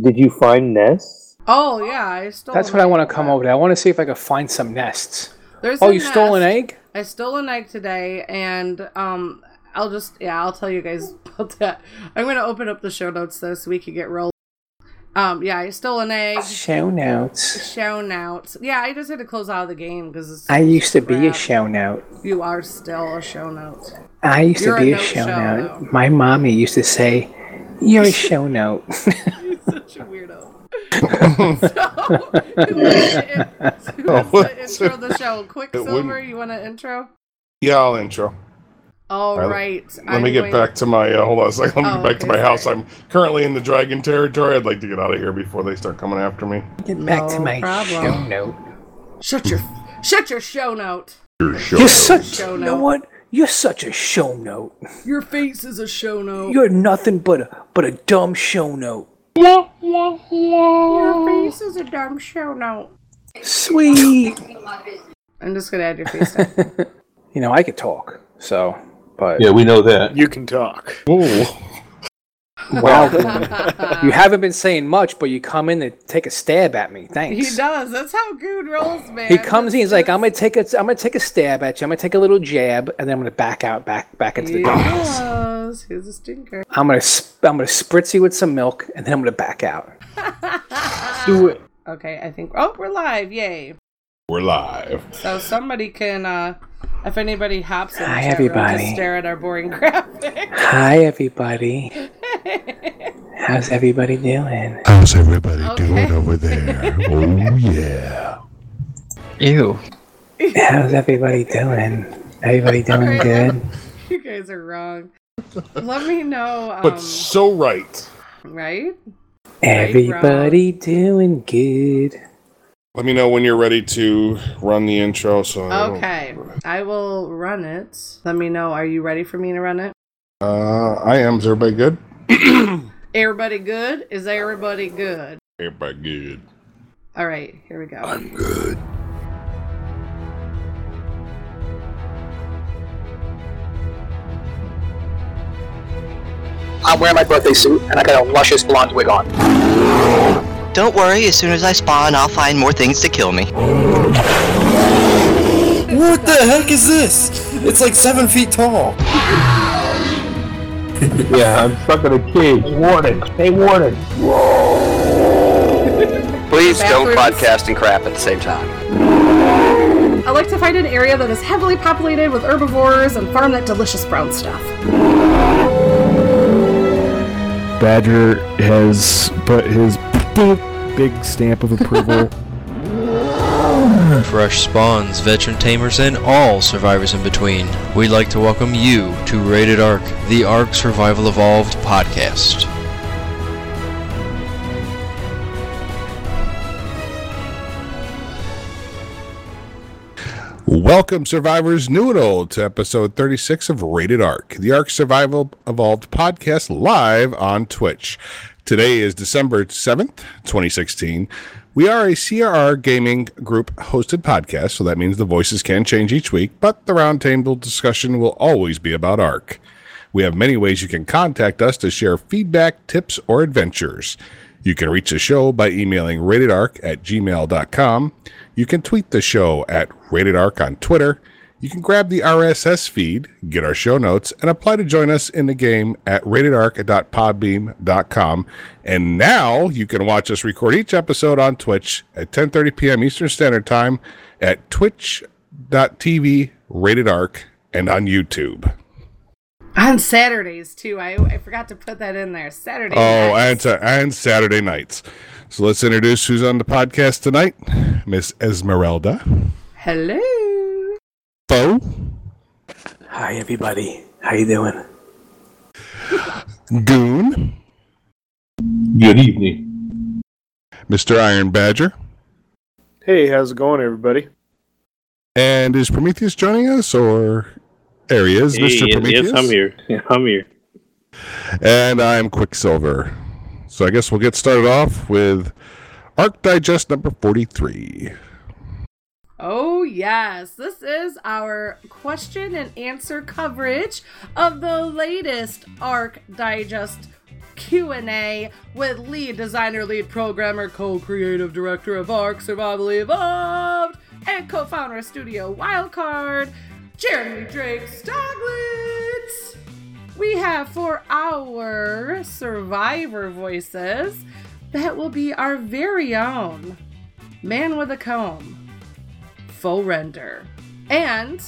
Did you find nests? Oh yeah, I stole. That's an what I want to come but over to. I want to see if I can find some nests. There's Oh, a you stole an egg? I stole an egg today, and um, I'll just yeah, I'll tell you guys about that. I'm gonna open up the show notes though, so we can get rolled. Um, yeah, I stole an egg. Show notes. Show notes. Yeah, I just had to close out of the game because I used to be a show note. You are still a show note. I used You're to be a note show show, note. though. My mommy used to say, "You're a show note." You're such a weirdo. so, who wants to, who wants to intro the show? Quicksilver, wouldn't- you want to intro? Yeah, I'll intro. All Right. right. Let me get back to my. Uh, hold on a second. Let me Oh, get back to okay, my house. I'm currently in the dragon territory. I'd like to get out of here before they start coming after me. Get back to my problem. show note. Shut your shut your show note. Your show You're such. Show You know what? You're such a show note. Your face is a show note. You're nothing but a but a dumb show note. Your face is a dumb show note. Sweet. I'm just gonna add your face. down. you know, I could talk. So, but Yeah, we know that. You can talk. Ooh. Well, you haven't been saying much, but you come in to take a stab at me. Thanks. He does. That's how Goon rolls, man. He comes in. He's like, "I'm gonna take a, I'm gonna take a stab at you. I'm gonna take a little jab, and then I'm gonna back out, back, back into the He darkness. does. He's a stinker. I'm gonna, sp- I'm gonna spritz you with some milk, and then I'm gonna back out. Do it. Okay, I think. Oh, we're live! Yay! We're live. So somebody can, uh if anybody hops in the Hi, chat room to everybody. stare at our boring graphic. Hi, everybody. How's everybody doing? How's everybody Okay. over there? Oh yeah. Ew. How's everybody doing? Everybody doing good? you guys are wrong. Let me know. Um, But so right. right? Everybody doing good. Let me know when you're ready to run the intro. So I don't- Okay, I will run it. Let me know. Are you ready for me to run it? Uh, I am. Is everybody good? Everybody good? Is everybody good? Everybody good. All right, here we go. I'm good. I'm wearing my birthday suit, and I got a luscious blonde wig on. Don't worry, as soon as I spawn, I'll find more things to kill me. What the heck is this? It's like seven feet tall. Yeah, I'm stuck in a cage. Warning. Hey, warning. Please don't Bathrooms. podcast and crap at the same time. I like to find an area that is heavily populated with herbivores and farm that delicious brown stuff. Badger has put his big stamp of approval. Fresh spawns, veteran tamers, and all survivors in between. We'd like to welcome you to Rated Ark, the Ark Survival Evolved podcast. Welcome, survivors, new and old, to episode 36 of Rated Ark, the Ark Survival Evolved podcast live on Twitch. Today is December 7th, 2016. We are a CRR gaming group hosted podcast, so that means the voices can change each week, but the roundtable discussion will always be about Ark. We have many ways you can contact us to share feedback, tips, or adventures. You can reach the show by emailing ratedarc at gmail.com. You can tweet the show at ratedarc on Twitter. You can grab the RSS feed, get our show notes, and apply to join us in the game at ratedarc.podbean.com. And now you can watch us record each episode on Twitch at 10:30 p.m. Eastern Standard Time at twitch.tv ratedarc and on YouTube. On Saturdays too. I I forgot to put that in there. Saturday. Oh, nights. and, and Saturday nights. So let's introduce who's on the podcast tonight. Miss Esmeralda. hello. Bo. Hi, everybody. How you doing? Goon. Good evening. Mr. Iron Badger. Hey, how's it going, everybody? And is Prometheus joining us or there he is, Mr. Prometheus? Yes, I'm here. Yeah, I'm here. And I'm Quicksilver. So I guess we'll get started off with Ark Digest number 43. Oh, yes. This is our question and answer coverage of the latest ARK Digest Q&A with lead designer, lead programmer, co-creative director of ARK Survival Evolved, and co-founder of Studio Wildcard, Jeremy Drake Stieglitz. We have for our survivor voices that will be our very own man with a comb, full render, and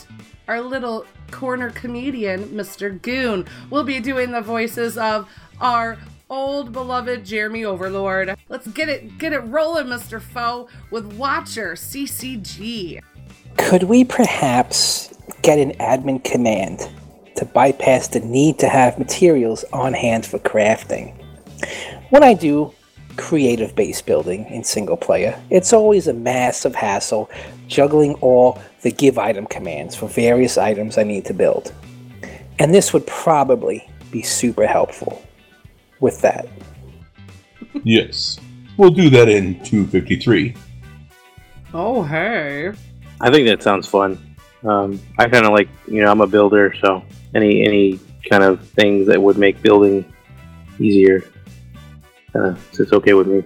our little corner comedian, Mr. Goon, will be doing the voices of our old beloved Jeremy Overlord. Let's get it get it rolling, Mr. Foe, with Watcher CCG. Could we perhaps get an admin command to bypass the need to have materials on hand for crafting? When I do creative base building in single player, it's always a massive hassle juggling all the give item commands for various items I need to build. And this would probably be super helpful with that. Yes. We'll do that in 253. Oh, hey. I think that sounds fun. Um, I kind of like, you know, I'm a builder, so any any kind of things that would make building easier, uh, it's okay with me.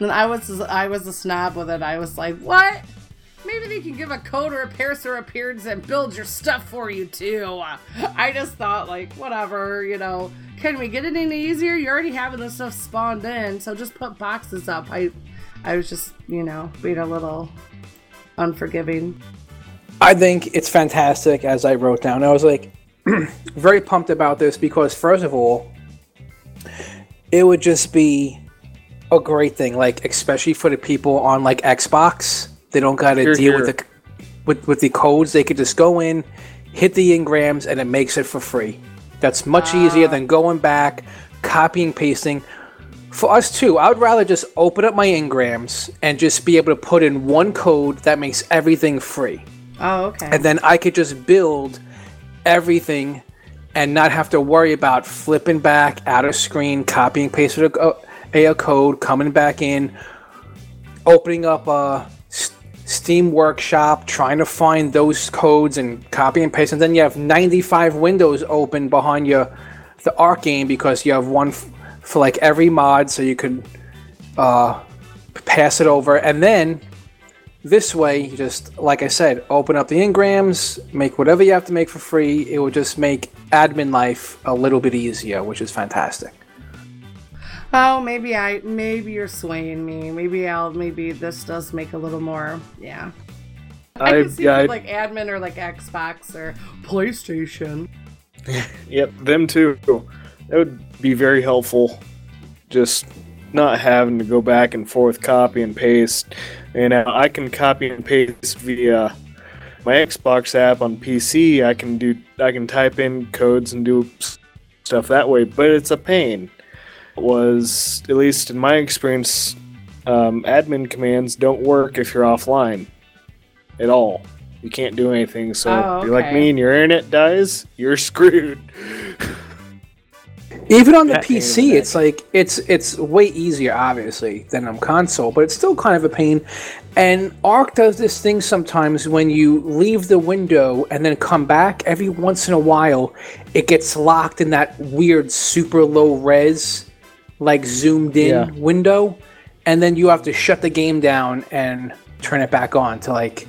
And I was I was a snob with it. I was like, what? Maybe they can give a code or a Paris or appearance and build your stuff for you too. I just thought like, whatever, you know. Can we get it any easier? You're already having this stuff spawned in, so just put boxes up. I, I was just, you know, being a little unforgiving. I think it's fantastic, as I wrote down. I was like, very pumped about this because, first of all, it would just be a great thing, like especially for the people on like Xbox. They don't got to deal here. with the with with the codes. They could just go in, hit the engrams, and it makes it for free. That's much easier than ah. going back, copying, pasting. For us too, I would rather just open up my engrams and just be able to put in one code that makes everything free Oh, okay. and then I could just build everything and not have to worry about flipping back out of screen, copying, pasting a, a code, coming back in, opening up a Steam Workshop, trying to find those codes and copy and paste, and then you have 95 windows open behind your the Ark game because you have one f- for like every mod, so you could uh, pass it over, and then this way, you just like I said, open up the engrams, make whatever you have to make for free. It will just make admin life a little bit easier, which is fantastic. Oh, maybe I maybe you're swaying me. Maybe I'll maybe this does make a little more. Yeah. I, I- can see yeah, I- like admin or like Xbox or PlayStation. Yep, them too. That would be very helpful. Just not having to go back and forth, copy and paste. And uh, I can copy and paste via my Xbox app on PC. I can do, I can type in codes and do stuff that way. But it's a pain. It Was at least in my experience, um, admin commands don't work if you're offline at all. You can't do anything. So Oh, if you're like me and your internet dies, you're screwed. Even on the That pain the PC, it's like it's it's way easier, obviously, than on console, but it's still kind of a pain. And Ark does this thing sometimes when you leave the window and then come back. Every once in a while, it gets locked in that weird super low res, like zoomed in Yeah. window, and then you have to shut the game down and turn it back on to like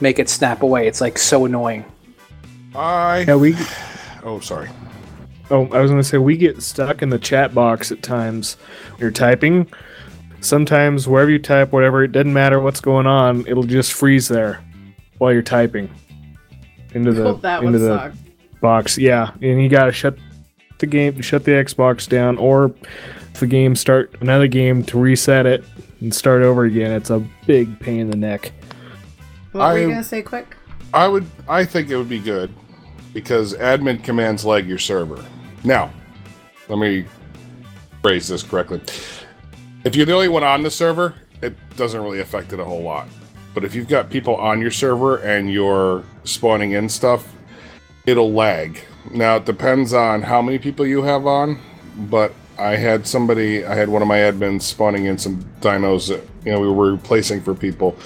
make it snap away. It's like so annoying. I Yeah, we. oh sorry. Oh, I was gonna say we get stuck in the chat box at times. When you're typing. Sometimes wherever you type, whatever, it doesn't matter what's going on. It'll just freeze there while you're typing into the that into the suck. box. Yeah, and you gotta shut the game, shut the Xbox down, or if the game start another game to reset it and start over again. It's a big pain in the neck. What were you gonna say, quick? I would I think it would be good because admin commands lag your server. Now, let me phrase this correctly. If you're the only one on the server, it doesn't really affect it a whole lot. But if you've got people on your server and you're spawning in stuff, it'll lag. Now it depends on how many people you have on, but I had somebody, I had one of my admins spawning in some dinos that you know we were replacing for people,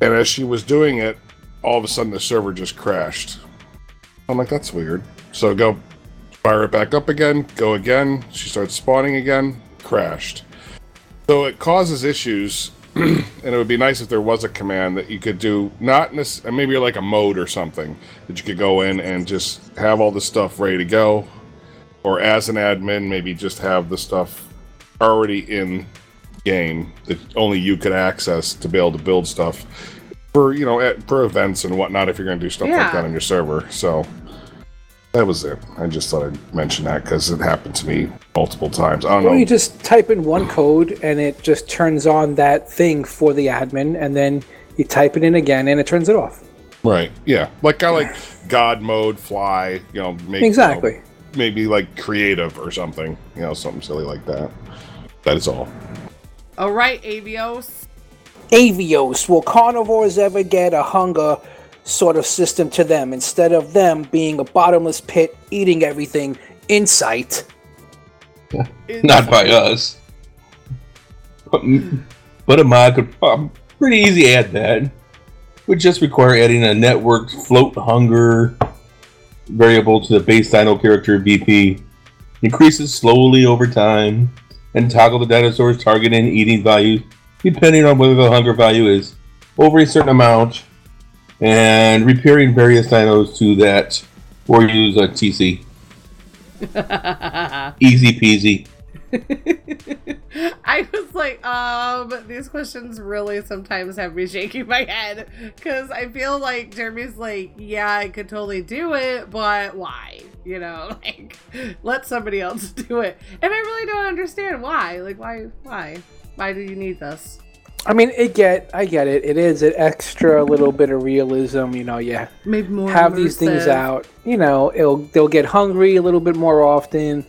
and as she was doing it, all of a sudden the server just crashed. I'm like, that's weird. So go Fire it back up again, go again. She starts spawning again, crashed. So it causes issues, and it would be nice if there was a command that you could do, not necess- uh, maybe like a mode or something that you could go in and just have all the stuff ready to go, or as an admin, maybe just have the stuff already in game that only you could access to be able to build stuff for you know at, for events and whatnot if you're going to do stuff like that on your server. So that was it. I just thought I'd mention that because it happened to me multiple times. I don't Or know. you just type in one code and it just turns on that thing for the admin, and then you type it in again and it turns it off. Right. Yeah. Like kind of like God mode, fly. You know, make, you know, Exactly. maybe like creative or something. You know, something silly like that. That is all. All right, Avios. Avios, will carnivores ever get a hunger sort of system to them instead of them being a bottomless pit eating everything in sight? Not by us. But, but a mod could prob- pretty easy add that. Would just require adding a networked float hunger variable to the base dino character BP. Increases slowly over time, and toggle the dinosaur's target and eating value depending on whether the hunger value is over a certain amount, and repairing various dinos to that, or use a TC. Easy peasy. I was like, um, these questions really sometimes have me shaking my head because I feel like Jeremy's like, yeah, I could totally do it, but why? You know, like, let somebody else do it. And I really don't understand why. Like, why? Why? Why do you need this? I mean, it get, I get it. It is an extra little bit of realism, you know. Yeah, Maybe more have these things out. You know, it'll they'll get hungry a little bit more often.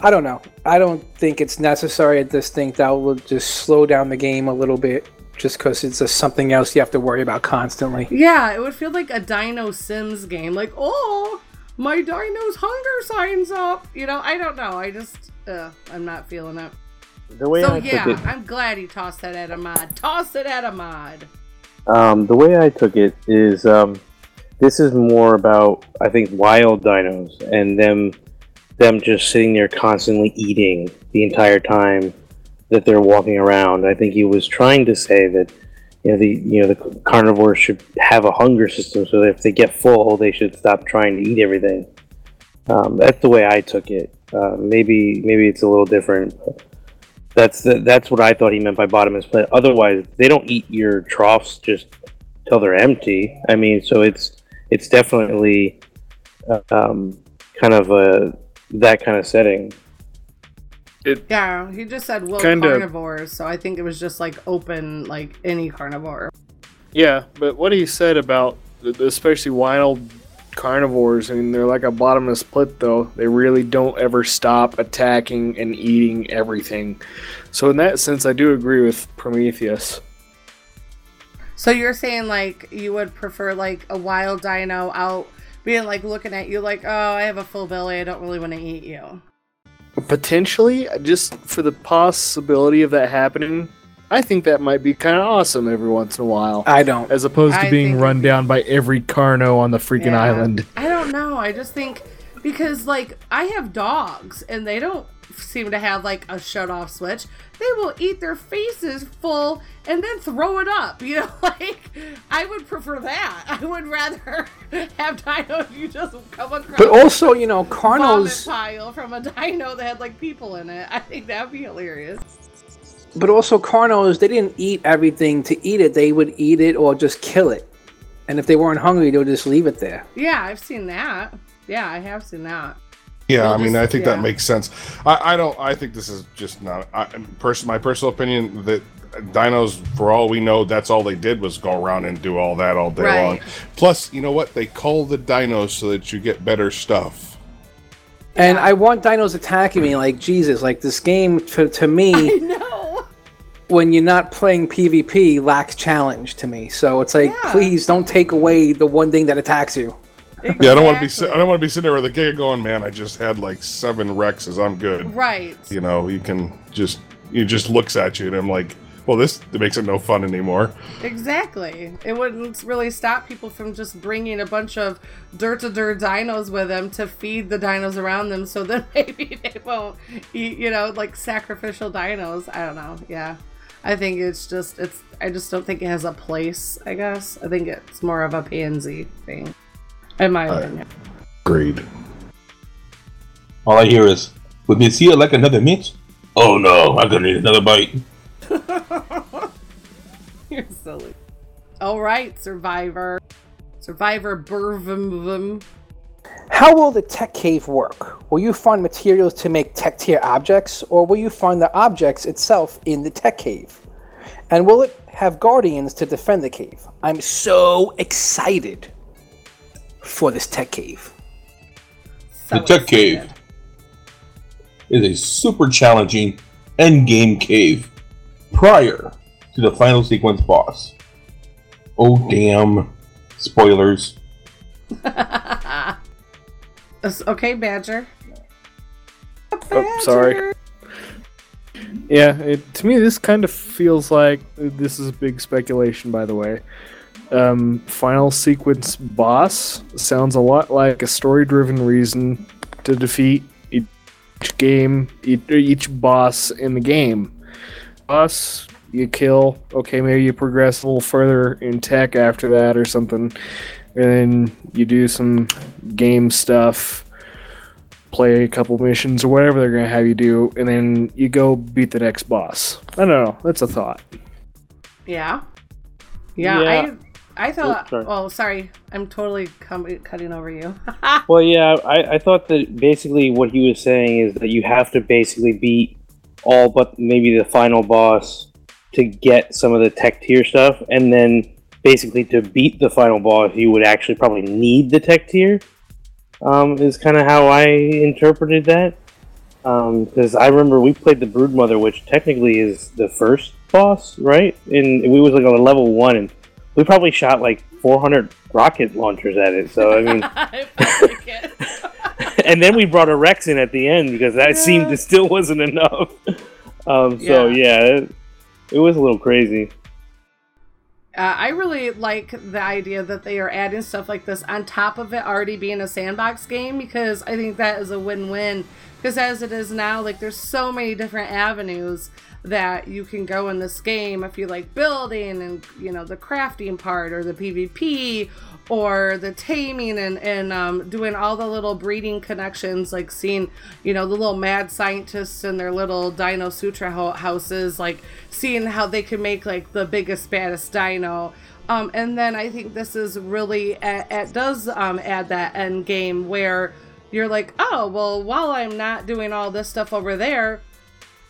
I don't know. I don't think it's necessary. I just think that will just slow down the game a little bit, just because it's just something else you have to worry about constantly. Yeah, it would feel like a Dino Sims game. Like, oh, my dino's hunger signs up. You know, I don't know. I just, uh, I'm not feeling it. The way so I yeah, took it, I'm glad he tossed that at a mod. Toss it at a mod. um, the way I took it is, um, this is more about I think wild dinos and them, them just sitting there constantly eating the entire time that they're walking around. I think he was trying to say that, you know, the you know the carnivores should have a hunger system so that if they get full, they should stop trying to eat everything. Um, that's the way I took it. Uh, maybe maybe it's a little different. But that's the, that's what I thought he meant by bottomless pit. Otherwise, they don't eat your troughs just till they're empty. I mean, so it's it's definitely um, kind of a that kind of setting. It Yeah, he just said will Kinda- carnivores, so I think it was just like open, like any carnivore. Yeah, but what he said about especially wild carnivores, I mean, they're like a bottomless pit, though. They really don't ever stop attacking and eating everything. So, in that sense, I do agree with Prometheus. So you're saying like you would prefer like a wild dino out being like looking at you like, oh, I have a full belly, I don't really want to eat you. Potentially, just for the possibility of that happening, I think that might be kind of awesome every once in a while. I don't. As opposed to I being run down by every Carno on the freaking Yeah. island. I don't know. I just think because like I have dogs and they don't seem to have like a shut off switch. They will eat their faces full and then throw it up. You know, like I would prefer that. I would rather have dino you just come across. But also, you know, vomit Carnos. pile from a dino that had like people in it. I think that'd be hilarious. But also, Carnos, they didn't eat everything to eat it. They would eat it or just kill it. And if they weren't hungry, they would just leave it there. Yeah, I've seen that. Yeah, I have seen that. Yeah, We'll I mean, just- I think yeah. that makes sense. I, I don't. I think this is just not. I, person, my personal opinion that dinos, for all we know, that's all they did was go around and do all that all day Right. long. Plus, you know what? They call the dinos so that you get better stuff. And I want dinos attacking me like Jesus. Like this game, to, to me, no. When you're not playing PvP, lacks challenge to me. So it's like, Yeah. please don't take away the one thing that attacks you. Yeah, I don't want to be. I don't want to be sitting there with a gig going, man. I just had like seven Rexes. I'm good. Right. You know, you can just. He just looks at you, and I'm like, well, this makes it no fun anymore. Exactly. It wouldn't really stop people from just bringing a bunch of dirt to dirt dinos with them to feed the dinos around them so that maybe they won't eat, you know, like sacrificial dinos. I don't know. Yeah. I think it's just, it's, I just don't think it has a place, I guess. I think it's more of a pansy thing, in my Uh, opinion. Agreed. All I hear is, would me see it like another meat? Oh no, I'm gonna need another bite. You're silly. All right, Survivor. Survivor Burvum. How will the tech cave work? Will you find materials to make tech tier objects, or will you find the objects itself in the tech cave? And will it have guardians to defend the cave? I'm so excited for this tech cave. the Tech Cave is a super challenging end game cave prior to the final sequence boss. Oh damn! Spoilers. okay, Badger. Oh, sorry. Yeah, it, to me, this kind of feels like this is a big speculation, by the way. Um, final sequence boss sounds a lot like a story driven reason to defeat each game, each, each boss in the game. Boss, you kill, okay, maybe you progress a little further in tech after that or something, and then you do some game stuff play a couple missions or whatever they're going to have you do, and then you go beat the next boss. I don't know. That's a thought. Yeah. Yeah, Yeah. I I thought. Oops, sorry. oh, sorry. I'm totally com- cutting over you. Well, yeah, I, I thought that basically what he was saying is that you have to basically beat all but maybe the final boss to get some of the tech tier stuff, and then basically to beat the final boss, you would actually probably need the tech tier. Um, is kind of how I interpreted that. Because I remember we played the Broodmother, which technically is the first boss, right? And we was like on level one, and we probably shot like 400 rocket launchers at it. So I mean, and then we brought a Rex in at the end because that seemed it still wasn't enough. Um, so yeah, it, it was a little crazy. Uh, I really like the idea that they are adding stuff like this on top of it already being a sandbox game because I think that is a win-win. Because as it is now, like there's so many different avenues that you can go in this game if you like building and you know the crafting part or the PvP or the taming and and um, doing all the little breeding connections, like seeing you know the little mad scientists and their little Dino Sutra ho- houses, like seeing how they can make like the biggest baddest dino. Um, and then I think this is really it, does um, add that end game where you're like, oh well, while I'm not doing all this stuff over there,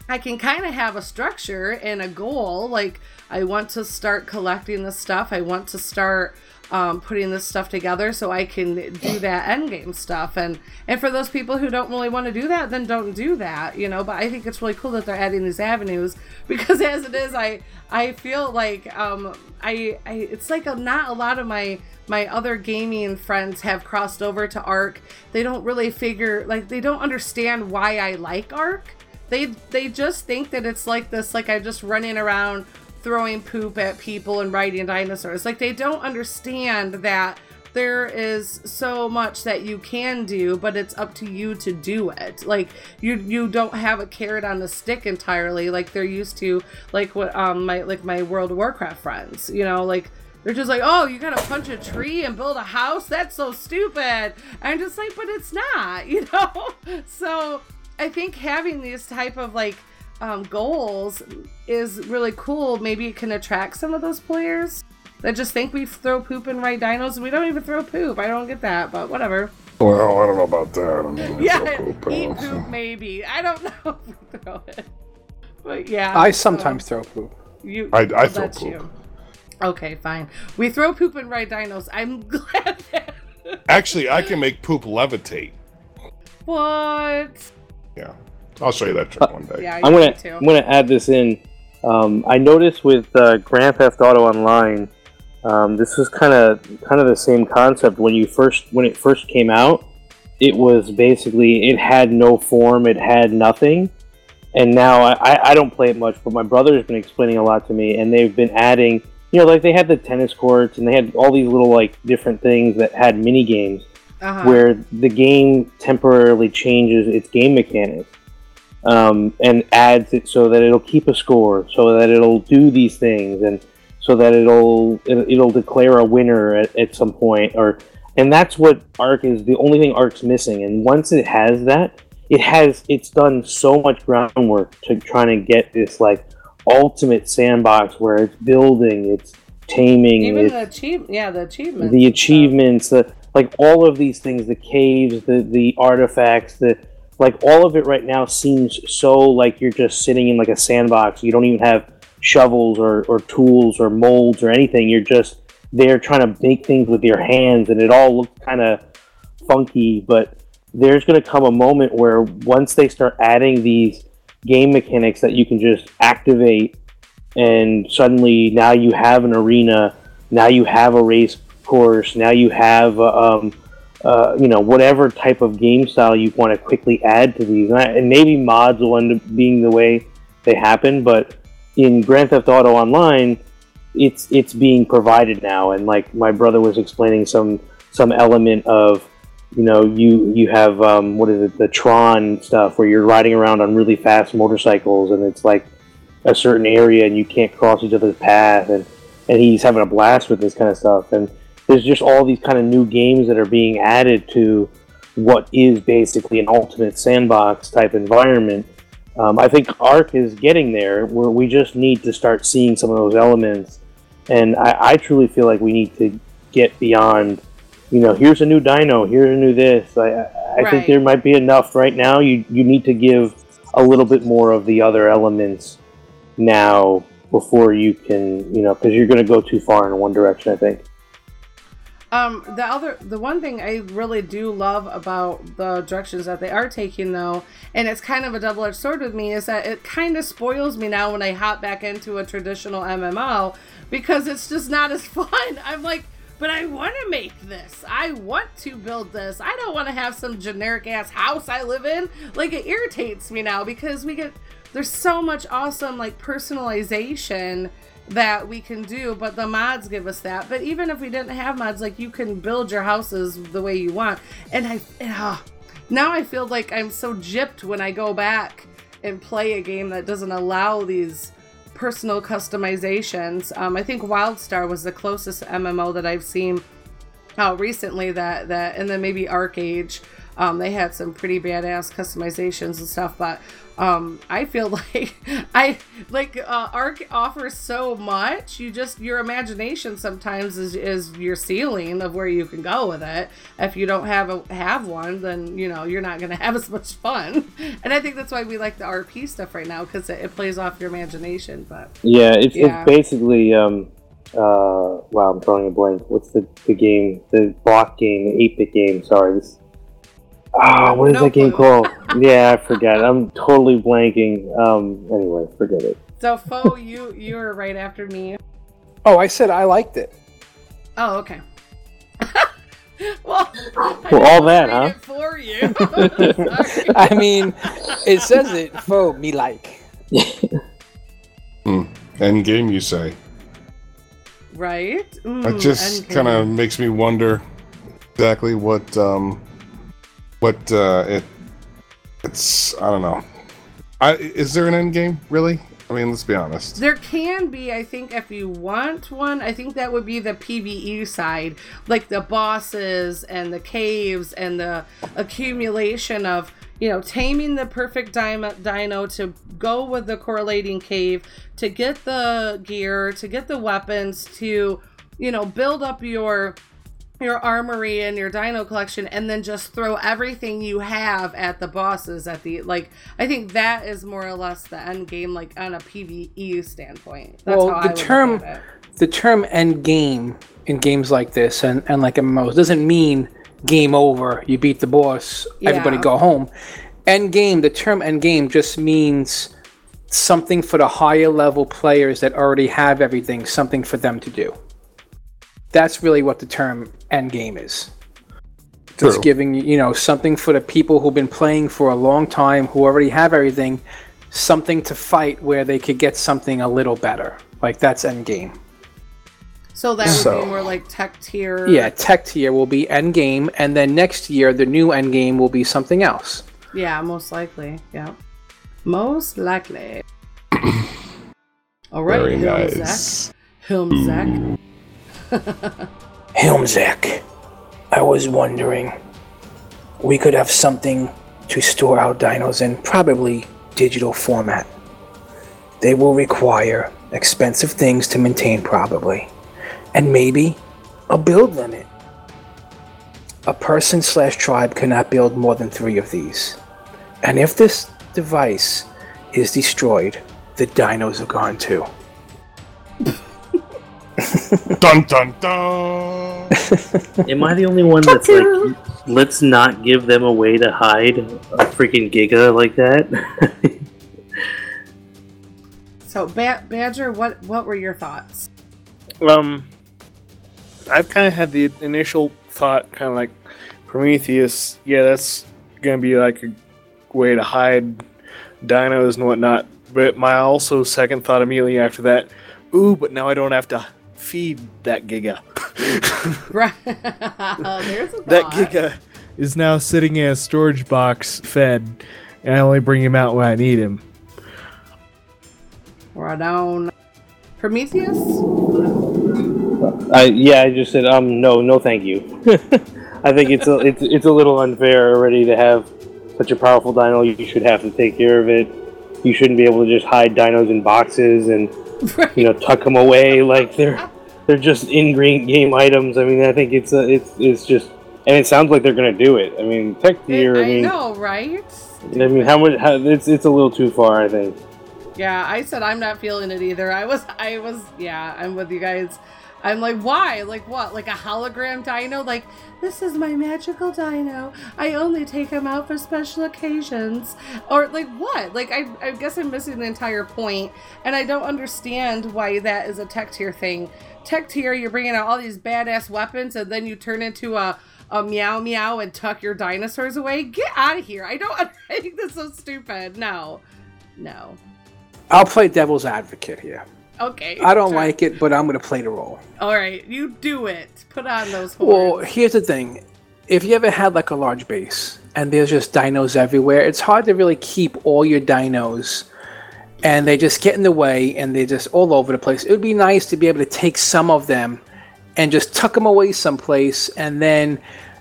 I can kind of have a structure and a goal. Like, I want to start collecting this stuff. I want to start um, putting this stuff together so I can do that end game stuff. And and for those people who don't really want to do that, then don't do that. You know. But I think it's really cool that they're adding these avenues because as it is, I I feel like um I, I it's like a, not a lot of my my other gaming friends have crossed over to Ark. They don't really figure like they don't understand why I like Ark they they just think that it's like this like i'm just running around throwing poop at people and riding dinosaurs like they don't understand that there is so much that you can do but it's up to you to do it like you you don't have a carrot on the stick entirely like they're used to like what um my like my world of warcraft friends you know like they're just like, oh, you gotta punch a tree and build a house? That's so stupid. I'm just like, but it's not, you know? So I think having these type of like um, goals is really cool. Maybe it can attract some of those players that just think we throw poop and ride dinos and we don't even throw poop. I don't get that, but whatever. Well, I don't know about that. I mean, Yeah, poop, eat poop maybe. I don't know if we throw it. But yeah. I so- sometimes throw poop. You, I- I well, throw poop. you. Okay, fine. We throw poop and ride dinos. I'm glad that. Actually, I can make poop levitate. What? Yeah, I'll show you that trick one day. Yeah, I'm gonna too. I'm gonna add this in. Um, I noticed with uh, Grand Theft Auto Online, um, this was kind of kind of the same concept when you first when it first came out. It was basically it had no form, it had nothing, and now I, I- I don't play it much, but my brother has been explaining a lot to me, and they've been adding, you know, like they had the tennis courts and they had all these little like different things that had mini games Uh-huh. where the game temporarily changes its game mechanics um, and adds it so that it'll keep a score, so that it'll do these things, and so that it'll it- it'll declare a winner at, at some point, or and that's what Ark is the only thing Ark's missing. And once it has that, it has it's done so much groundwork to trying to get this like ultimate sandbox where it's building, it's taming, Even it's the achieve, yeah, the achievement. the achievements, the like all of these things, the caves, the the artifacts, the like all of it right now seems so like you're just sitting in like a sandbox. You don't even have shovels or, or tools or molds or anything. You're just there trying to make things with your hands, and it all looks kind of funky. But there's going to come a moment where once they start adding these game mechanics that you can just activate and suddenly now you have an arena now you have a race course now you have uh, um, uh, you know whatever type of game style you want to quickly add to these. And, I, and maybe mods will end up being the way they happen but in grand theft auto online it's it's being provided now. And like my brother was explaining some some element of you know you you have um, what is it the tron stuff where you're riding around on really fast motorcycles and it's like a certain area and you can't cross each other's path and and he's having a blast with this kind of stuff. And there's just all these kind of new games that are being added to what is basically an ultimate sandbox type environment um, i think ark is getting there where we just need to start seeing some of those elements and i, I truly feel like we need to get beyond you know here's a new dino here's a new this i, I Right. think there might be enough right now you you need to give a little bit more of the other elements now before you can, you know, because you're going to go too far in one direction. I think. Um, the other, the one thing I really do love about the directions that they are taking, though, and it's kind of a double-edged sword with me, is that it kind of spoils me now when I hop back into a traditional MMO because it's just not as fun. I'm like, but I want to make this. I want to build this. I don't want to have some generic ass house I live in. Like it irritates me now because we get there's so much awesome like personalization that we can do, but the mods give us that. But even if we didn't have mods, like you can build your houses the way you want. And I ah, now I feel like I'm so gypped when I go back and play a game that doesn't allow these personal customizations. Um, I think WildStar was the closest MMO that I've seen uh, recently that that and then maybe ArcheAge. Um, they had some pretty badass customizations and stuff, but um, I feel like I like uh, Ark offers so much. You just your imagination sometimes is, is your ceiling of where you can go with it. If you don't have a have one, then you know you're not gonna have as much fun. And I think that's why we like the RP stuff right now because it, it plays off your imagination. But Yeah, it's Yeah. it's basically um, uh, wow, I'm drawing a blank. What's the, the game? The block game, the eight bit game. Sorry, this. Ah, what is No that game clue. called? yeah, I forgot. I'm totally blanking. Um, anyway, forget it. so Fo, you you were right after me. Oh, I said I liked it. Oh, okay. well, Well, all that, huh? it for you. I mean, it says it Fo, me like. Hmm. End game, you say? right? Mm, That just kind of makes me wonder exactly what um what uh it it's I don't know. I is there an end game really? I mean, let's be honest. There can be, I think, if you want one, I think that would be the PVE side, like the bosses and the caves and the accumulation of, you know, taming the perfect dino to go with the correlating cave, to get the gear, to get the weapons, to, you know, build up your your armory and your dino collection and then just throw everything you have at the bosses at the like i think that is more or less the end game like on a pve standpoint that's well, the term the term end game in games like this and, and like MMOs doesn't mean game over. You beat the boss, everybody go home. End game, the term end game just means something for the higher level players that already have everything, something for them to do. That's really what the term end game is. It's True. giving you know something for the people who've been playing for a long time, who already have everything, something to fight where they could get something a little better. Like that's endgame. So that would So- be more like tech tier. Yeah, tech tier will be endgame, and then next year the new endgame will be something else. Yeah, most likely. Yeah. Most likely. All right, Very Hilmzek. nice. Hilmzek. Helmzek, I was wondering, we could have something to store our dinos in, probably digital format. They will require expensive things to maintain, probably, and maybe a build limit. A person slash tribe cannot build more than three of these. And if this device is destroyed, the dinos are gone too. Dun dun dun. Am I the only one that's like, let's not give them a way to hide a freaking Giga like that? So, ba- Badger, what what were your thoughts? Um, I've kind of had the initial thought, kind of like Prometheus. Yeah, that's gonna be like a way to hide dinos and whatnot. But my also second thought immediately after that, ooh, but now I don't have to feed that Giga. Right. There's a That. Giga is now sitting in a storage box, fed, and I only bring him out when I need him. Right on. Prometheus? I yeah, I just said um no, no, thank you. I think it's a it's it's a little unfair already to have such a powerful dino. You should have to take care of it. You shouldn't be able to just hide dinos in boxes and you know tuck them away like they're they're just in game items. I mean, I think it's a, it's it's just and it sounds like they're gonna do it. I mean, tech tier. I I mean, know, right? I mean, how much? How, it's it's a little too far. I think. Yeah, I said I'm not feeling it either. I was, I was, yeah, I'm with you guys. I'm like, why? Like what? Like a hologram dino? Like this is my magical dino. I only take him out for special occasions, or like what? Like I, I guess I'm missing the entire point, and I don't understand why that is a tech tier thing. Tech tier, you're bringing out all these badass weapons, and then you turn into a a meow meow and tuck your dinosaurs away. Get out of here! I don't. I think that's so stupid. No, no. I'll play devil's advocate here. Okay. I don't sure. like it, but I'm going to play the role. All right, you do it. Put on those Well, here's the thing. If you ever had like a large base and there's just dinos everywhere, it's hard to really keep all your dinos and they just get in the way and they're just all over the place. It would be nice to be able to take some of them and just tuck them away someplace and then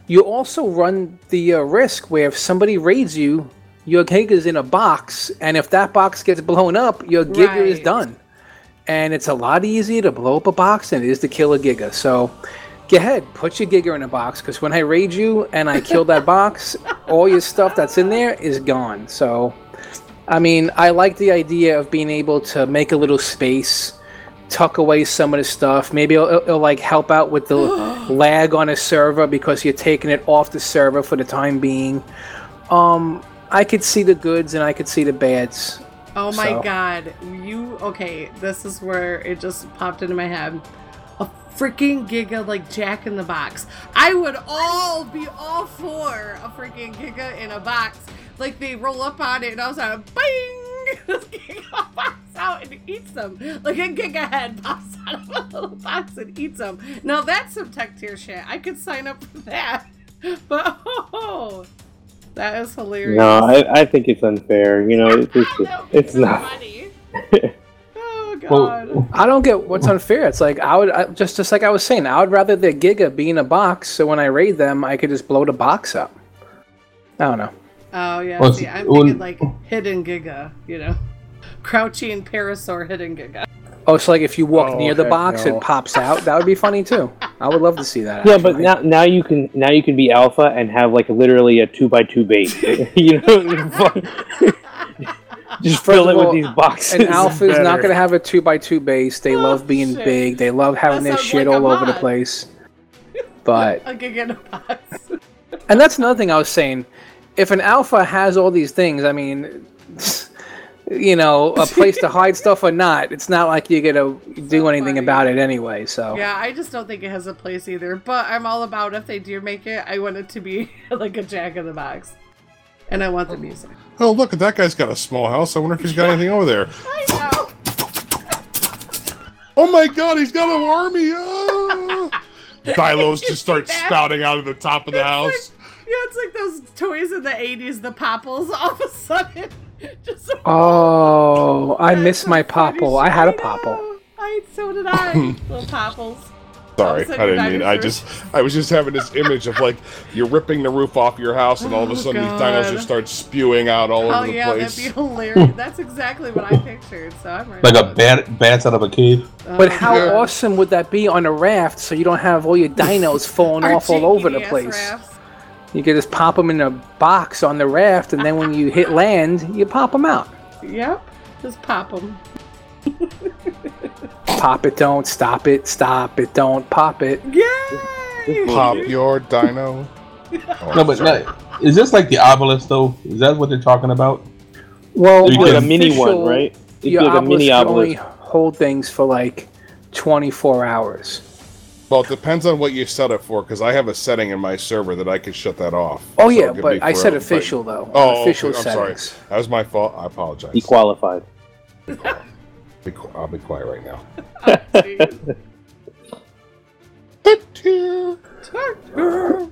you also run the uh, risk where if somebody raids you, your Giga's in a box, and if that box gets blown up, your Giga is done. And it's a lot easier to blow up a box than it is to kill a Giga. So go ahead, put your Giga in a box, because when I raid you and I kill that box, all your stuff that's in there is gone. So, I mean, I like the idea of being able to make a little space, tuck away some of the stuff. Maybe it'll, it'll, it'll, like help out with the lag on a server because you're taking it off the server for the time being. Um, I could see the goods and I could see the bads. Oh my so- god, you okay? This is where it just popped into my head. A freaking Giga like Jack in the Box. I would all be all for a freaking Giga in a box. Like they roll up on it and I was like, bing! This Giga pops out and eats them. Like a Giga head pops out of a little box and eats them. Now that's some tech tier shit. I could sign up for that. But oh, that is hilarious. No, I, I think it's unfair. You know, it's it's, it's not. Oh god. I don't get what's unfair. It's like I would I, just just like I was saying. I would rather the Giga be in a box, so when I raid them, I could just blow the box up. I don't know. Oh yeah, Well, see, I'm well- thinking like hidden Giga, you know, crouching Parasaur hidden Giga. Oh, so like if you walk Oh, near the box, no. it pops out. That would be funny too. I would love to see that. Yeah, but now now you can now you can be alpha and have like literally a two by two base. you know, just fill it of with these boxes. An alpha is not going to have a two by two base. They oh, love being Oh, shit. big. They love having That their shit like all over the place. But A Giga in a box. and that's another thing I was saying. If an alpha has all these things, I mean, you know, a place to hide stuff or not, it's not like you're gonna do anything funny. about it anyway. So Yeah, I just don't think it has a place either. But I'm all about if they do make it, I want it to be like a Jack in the Box. and I want the music. Oh, look, that guy's got a small house. I wonder if he's got anything over there. I know. Oh my god, he's got an army! Ah! Dilos just start spouting out of the top of the house. Yeah, it's like those toys in the '80s, the popples. All of a sudden, just Oh, I miss my popple. I had a popple. I so did I. Little popples. Sorry, All of I a sudden didn't mean. I just, I was just having this image of like you're ripping the roof off your house, and all of a Oh, sudden these God. dinos just start spewing out all Oh over the yeah, place. Oh yeah, that'd be hilarious. That's exactly what I pictured. So I'm ready. Like a bat bats out of a cave. Oh, but how yeah. awesome would that be on a raft so you don't have all your dinos falling off all over the place? rafts. You could just pop them in a box on the raft, and then when you hit land, you pop them out. Yep. Just pop them. Pop it, don't stop it, stop it, don't pop it. Yay! Pop your dino. Oh, No, but oh, sorry. no, is this like the obelisk though? Is that what they're talking about? Well, You Like get a a mini one, right? It'd be Your like a obelisk mini can only obelisk. hold things for like 24 hours. Well, it depends on what you set it for, because I have a setting in my server that I can shut that off. Oh So yeah, but I said forever, official though. Oh, official okay, I'm sorry. That was my fault. I apologize. He qualified. Be qu- I'll be quiet right now. Jeez.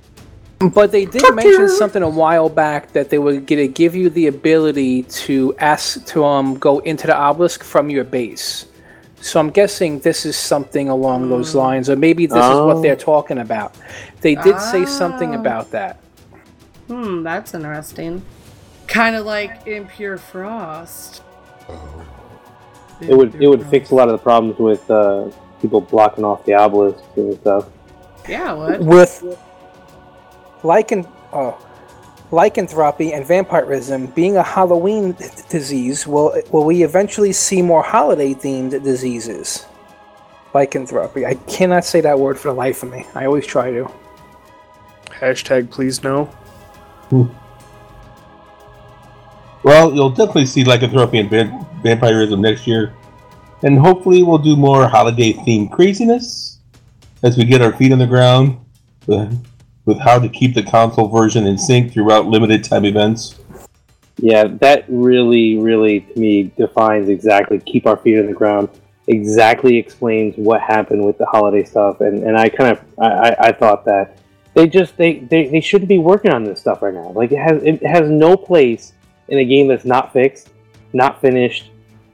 But they did mention something a while back that they were gonna give you the ability to ask to um go into the obelisk from your base. So I'm guessing this is something along those lines, or maybe this is Oh. what they're talking about. They did say something Ah. about that. Hmm, that's interesting. Kind of like Impure Frost. It would it would fix a lot of the problems with uh, people blocking off the obelisks and stuff. Yeah, it would. With lycan oh, lycanthropy and vampirism being a Halloween disease, will will we eventually see more holiday themed diseases? Lycanthropy. I cannot say that word for the life of me. I always try to. Hashtag please no. Hmm. Well, you'll definitely see lycanthropy and van- vampirism next year, and hopefully we'll do more holiday themed craziness as we get our feet on the ground with, how to keep the console version in sync throughout limited time events. Yeah, that really, really to me defines exactly keep our feet on the ground. Exactly explains what happened with the holiday stuff, and, and I kind of I, I thought that they just they, they, they shouldn't be working on this stuff right now. Like it has it has no place in a game that's not fixed, not finished,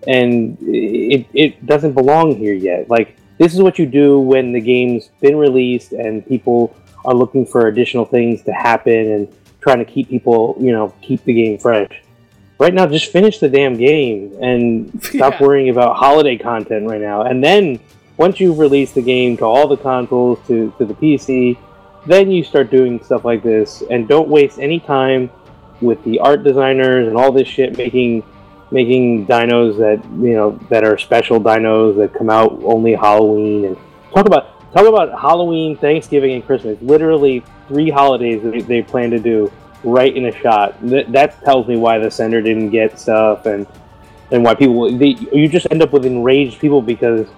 and it it doesn't belong here yet. Like this is what you do when the game's been released and people are looking for additional things to happen and trying to keep people, you know, keep the game fresh. Right now, just finish the damn game and stop Yeah. worrying about holiday content right now. And then once you've released the game to all the consoles, to, to the PC, then you start doing stuff like this. And don't waste any time with the art designers and all this shit making making dinos that you know that are special dinos that come out only Halloween and talk about talk about Halloween, Thanksgiving, and Christmas. Literally three holidays that they, plan to do right in a shot. That, that tells me why the Center didn't get stuff and and why people they, you just end up with enraged people because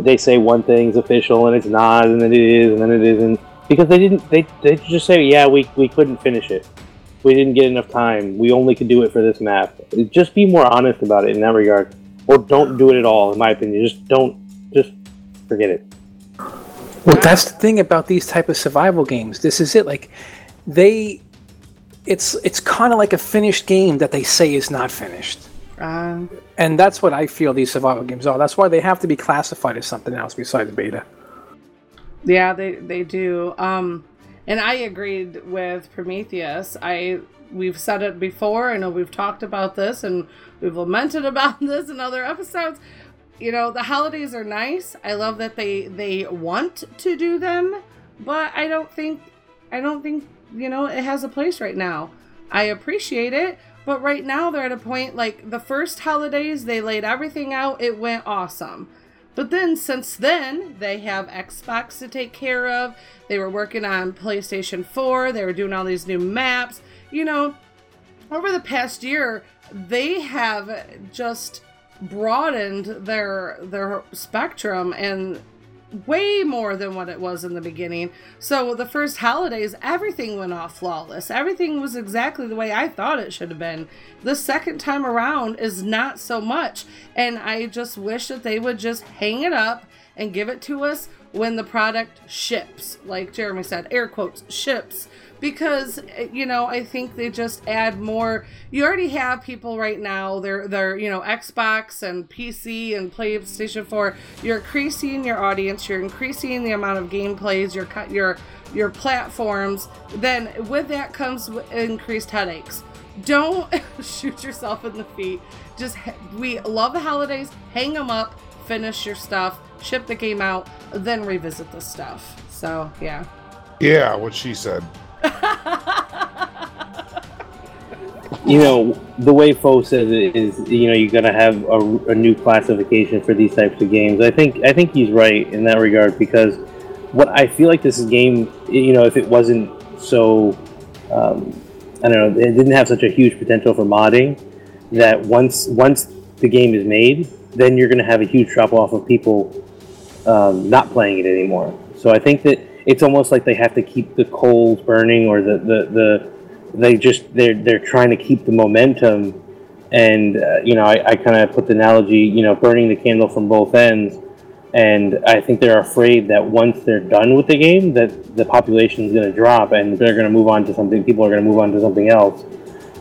they say one thing's official and it's not, and then it is, and then it isn't because they didn't they they just say yeah we we couldn't finish it. We didn't get enough time. We only could do it for this map. Just be more honest about it in that regard, or don't do it at all. In my opinion, just don't. Just forget it. Well, that's the thing about these type of survival games. This is it. Like they, it's it's kind of like a finished game that they say is not finished, Um, and that's what I feel these survival games are. That's why they have to be classified as something else besides beta. Yeah, they they do. Um, and I agreed with Prometheus. I we've said it before. I know we've talked about this and we've lamented about this in other episodes. You know, the holidays are nice. I love that they they want to do them, but I don't think I don't think you know it has a place right now. I appreciate it, but right now they're at a point like the first holidays they laid everything out. It went awesome. But then, since then, they have Xbox to take care of. They were working on PlayStation 4. They were doing all these new maps. You know, over the past year, they have just broadened their their spectrum and way more than what it was in the beginning. So the first holidays, everything went off flawless. Everything was exactly the way I thought it should have been. The second time around is not so much. And I just wish that they would just hang it up and give it to us when the product ships. Like Jeremy said, air quotes, ships because you know I think they just add more. You already have people right now. They're they're you know Xbox and PC and PlayStation 4. You're increasing your audience. You're increasing the amount of gameplays. Your your your platforms. Then with that comes increased headaches. Don't shoot yourself in the feet. Just we love the holidays. Hang them up. Finish your stuff. Ship the game out. Then revisit the stuff. So yeah. Yeah, what she said. you know, the way Foe says it is, you know, you're gonna have a, a, new classification for these types of games. I think I think he's right in that regard because what I feel like this game, you know, if it wasn't so, um, I don't know, it didn't have such a huge potential for modding. That once once the game is made, then you're gonna have a huge drop off of people um, not playing it anymore. So I think that it's almost like they have to keep the coals burning or the the, the they just they're they're trying to keep the momentum. And uh, you know I, I kind of put the analogy you know burning the candle from both ends. And I think they're afraid that once they're done with the game that the population is going to drop and they're going to move on to something people are going to move on to something else.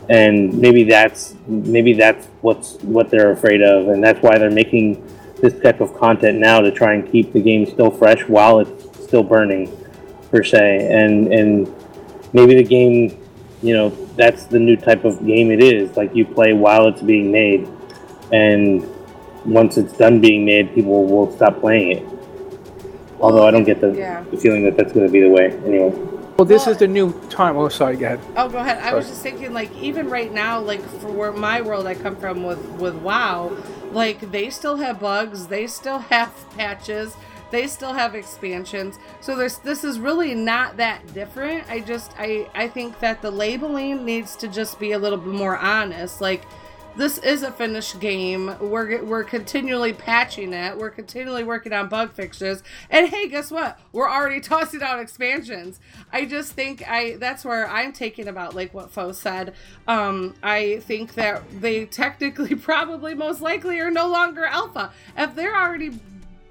And maybe that's maybe that's what's what they're afraid of. And that's why they're making this type of content now to try and keep the game still fresh while it's still burning per se. And and maybe the game you know that's the new type of game it is. Like you play while it's being made. And once it's done being made people will stop playing it. Although i don't get the, yeah. the feeling that that's going to be the way. Anyway. Well this well, is the new time. Oh sorry go ahead. Oh go ahead. Sorry. i was just thinking like even right now like for where my world i come from with with WoW like they still have bugs. They still have patches they still have expansions. So there's this is really not that different. I just I I think that the labeling needs to just be a little bit more honest. Like this is a finished game. We're we're continually patching it. We're continually working on bug fixes. And hey, guess what? We're already tossing out expansions. I just think I that's where I'm taking about like what Foe said. Um, I think that they technically probably most likely are no longer alpha. If they're already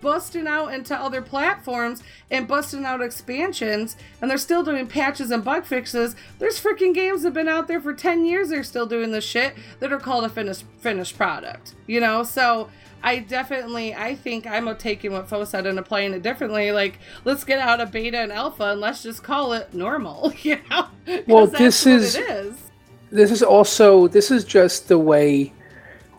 busting out into other platforms and busting out expansions and they're still doing patches and bug fixes there's freaking games that have been out there for 10 years they're still doing this shit that are called a finished finished product you know so I definitely, I think I'm taking what Foe said and applying it differently. Like, let's get out of beta and alpha and let's just call it normal. You know? Well, this is, is. This is also this is just the way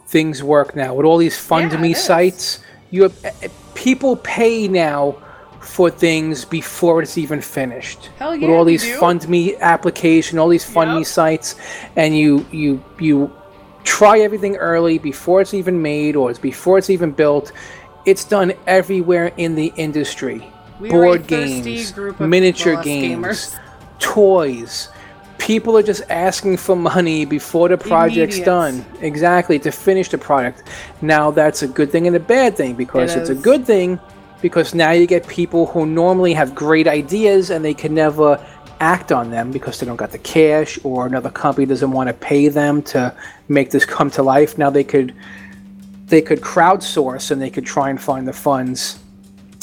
things work now with all these fund Yeah, me sites. You have people pay now for things before it's even finished. Hell with all these do. fund me application, all these fund me sites, and you you you try everything early before it's even made or it's before it's even built. It's done everywhere in the industry. We Board games, miniature games, gamers. toys. People are just asking for money before the project's Immediate. done. Exactly, to finish the product. Now that's a good thing and a bad thing because It it's a good thing because now you get people who normally have great ideas and they can never act on them because they don't got the cash or another company doesn't want to pay them to make this come to life. Now they could they could crowdsource and they could try and find the funds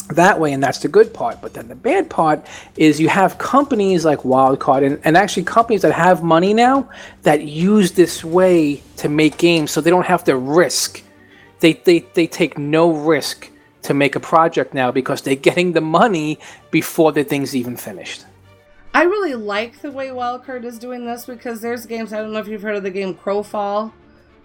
that way, and that's the good part. But then the bad part is you have companies like Wildcard and, and actually companies that have money now that use this way to make games so they don't have to risk. They, they, they take no risk to make a project now because they're getting the money before the thing's even finished. I really like the way Wildcard is doing this because there's games. I don't know if you've heard of the game Crowfall.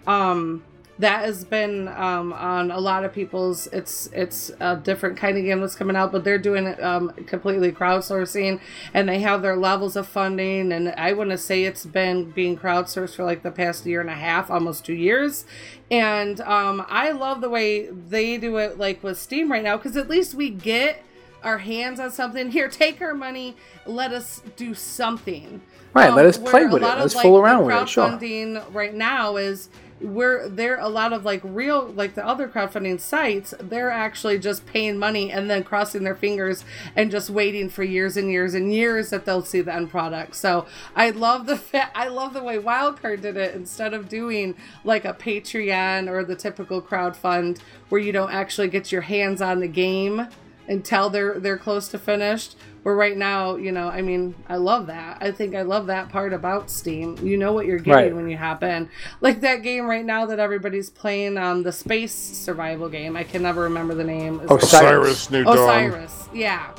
Um, that has been um, on a lot of people's. It's it's a different kind of game that's coming out, but they're doing it um, completely crowdsourcing, and they have their levels of funding. And I want to say it's been being crowdsourced for like the past year and a half, almost two years. And um, I love the way they do it, like with Steam right now, because at least we get our hands on something. Here, take our money. Let us do something. Right, let us play with it. Let's like, fool around with it, sure. Crowdfunding right now is where there a lot of like real like the other crowdfunding sites they're actually just paying money and then crossing their fingers and just waiting for years and years and years that they'll see the end product. So i love the fa- i love the way wildcard did it. Instead of doing like a patreon or the typical crowdfund where you don't actually get your hands on the game until they're they're close to finished where right now you know i mean i love that. I think i love that part about steam. You know what you're getting Right. when you hop in. Like that game right now that everybody's playing um the space survival game. I can never remember the name. It's- Osiris. New Dawn. osiris. Yeah.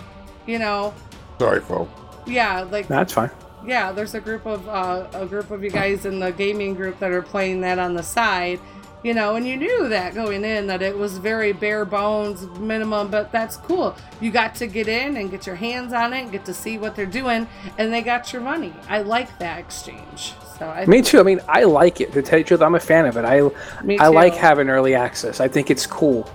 You know? Sorry, folks. yeah like That's fine. yeah there's a group of uh, a group of you guys in the gaming group that are playing that on the side you know and you knew that going in that it was very bare bones minimum but that's cool you got to get in and get your hands on it and get to see what they're doing and they got your money i like that exchange so I Me too. I mean, I like it. To tell you the truth, I'm a fan of it. I Me I like having early access. I think it's cool.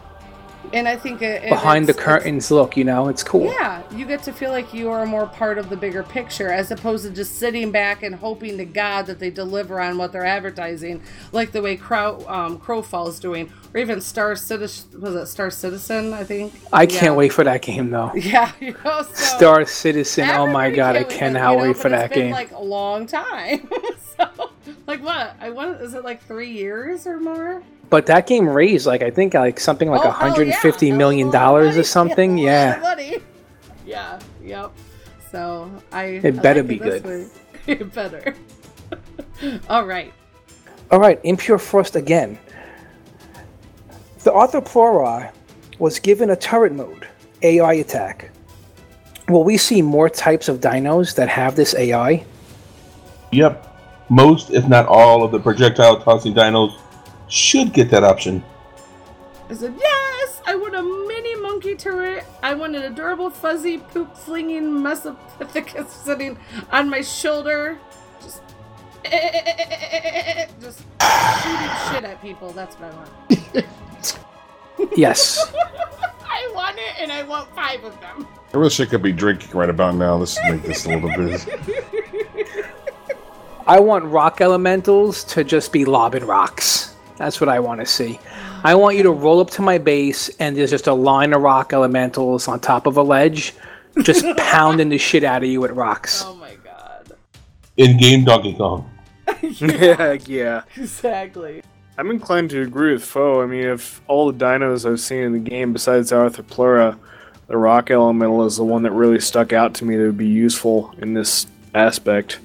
And i think it, it- Behind the curtains, look, you know, it's cool. Yeah, you get to feel like you are more part of the bigger picture as opposed to just sitting back and hoping to God that they deliver on what they're advertising, like the way Crow um, Crowfall's doing, or even Star Citizen. Was it Star Citizen? I think. I can't wait for that game though. Yeah, you know, so Star Citizen. Oh my god, I cannot you know, wait for it's that been, game. Like a long time. so, like what? I want. Is it like three years or more? But that game raised like I think like something like Oh, a hell hundred and fifty yeah. million dollars or something. Yeah. Money. Yeah. Yep. So I. It I better like be this good. It better. All right. All right, Impure Frost again. The Arthropleura was given a turret mode, AI attack. Will we see more types of dinos that have this AI? Yep. Most, if not all, of the projectile tossing dinos should get that option. I said yes. I want a mini monkey turret. I want an adorable fuzzy poop flinging Mesopithecus sitting on my shoulder. Just. Just shooting shit at people. That's what I want. Yes. I want it, and I want five of them. I wish I could be drinking right about now. Let's make this a little bit. I want rock elementals to just be lobbing rocks. That's what I want to see. I want you to roll up to my base and there's just a line of rock elementals on top of a ledge, just pounding the shit out of you with rocks. Oh my god. In game Donkey Kong. yeah, yeah. Exactly. I'm inclined to agree with Foe. I mean, if all the dinos I've seen in the game, besides Arthropleura, the rock elemental is the one that really stuck out to me that would be useful in this aspect.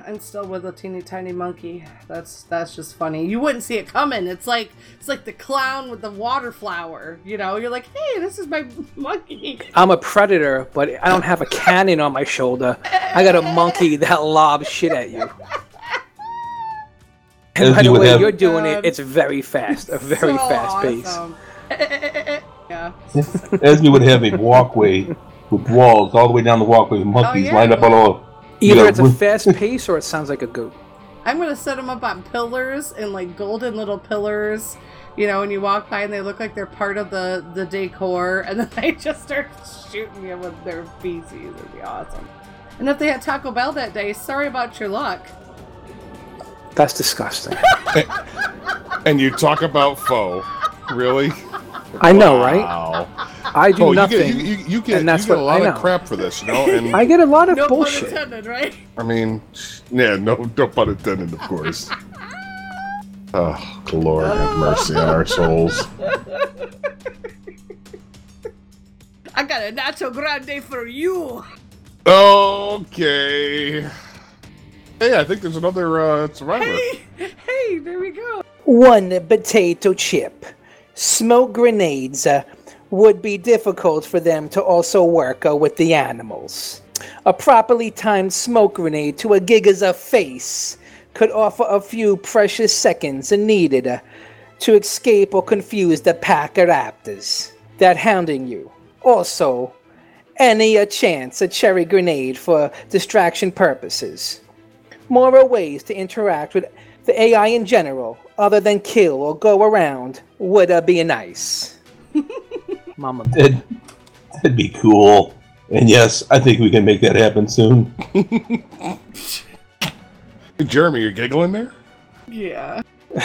Yeah, I'm still with a teeny tiny monkey. That's that's just funny. You wouldn't see it coming. It's like it's like the clown with the water flower. You know, you're like, hey, this is my monkey. I'm a predator, but I don't have a cannon on my shoulder. I got a monkey that lobs shit at you. And by the way have- you're doing it, it's very fast, a very So fast pace. awesome. yeah. Esme would have a walkway with walls all the way down the walkway with oh, monkeys yeah. lined up all over. You Either know, it's a fast pace or it sounds like a goat. I'm gonna set them up on pillars and like golden little pillars. You know, when you walk by and they look like they're part of the the decor, and then they just start shooting you with their feces. It'd be awesome. And if they had Taco Bell that day, sorry about your luck. That's disgusting. and you talk about Foe, really? I know, right? I do Oh, you nothing. get, you, you, you get, and that's you get a lot I of crap for this, you know. And I get a lot of no bullshit. pun intended, right? I mean, yeah, no, no pun intended, of course. Oh, Lord, have mercy on our souls. I got a Nacho Grande for you. Okay. Hey, I think there's another uh, survivor. Hey, there we go. One potato chip. Smoke grenades uh, would be difficult for them to also work uh, with the animals. A properly timed smoke grenade to a Giga's face could offer a few precious seconds needed uh, to escape or confuse the pack of raptors that hounding you. Also, any a chance a cherry grenade for distraction purposes. More ways to interact with the AI in general, other than kill or go around, would uh, be nice. Mama. That'd, that'd be cool. And yes, I think we can make that happen soon. Jeremy, you're giggling there? Yeah.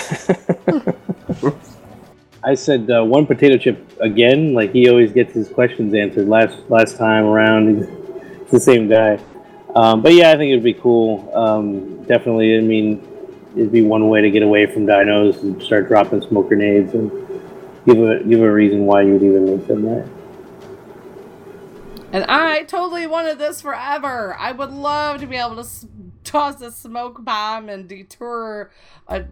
I said uh, one potato chip again. Like he always gets his questions answered last last time around. It's the same guy. Um, but yeah, I think it'd be cool. Um, definitely. I mean, it'd be one way to get away from dinos and start dropping smoke grenades and give a give a reason why you'd even make them that. And I totally wanted this forever. I would love to be able to toss a smoke bomb and detour a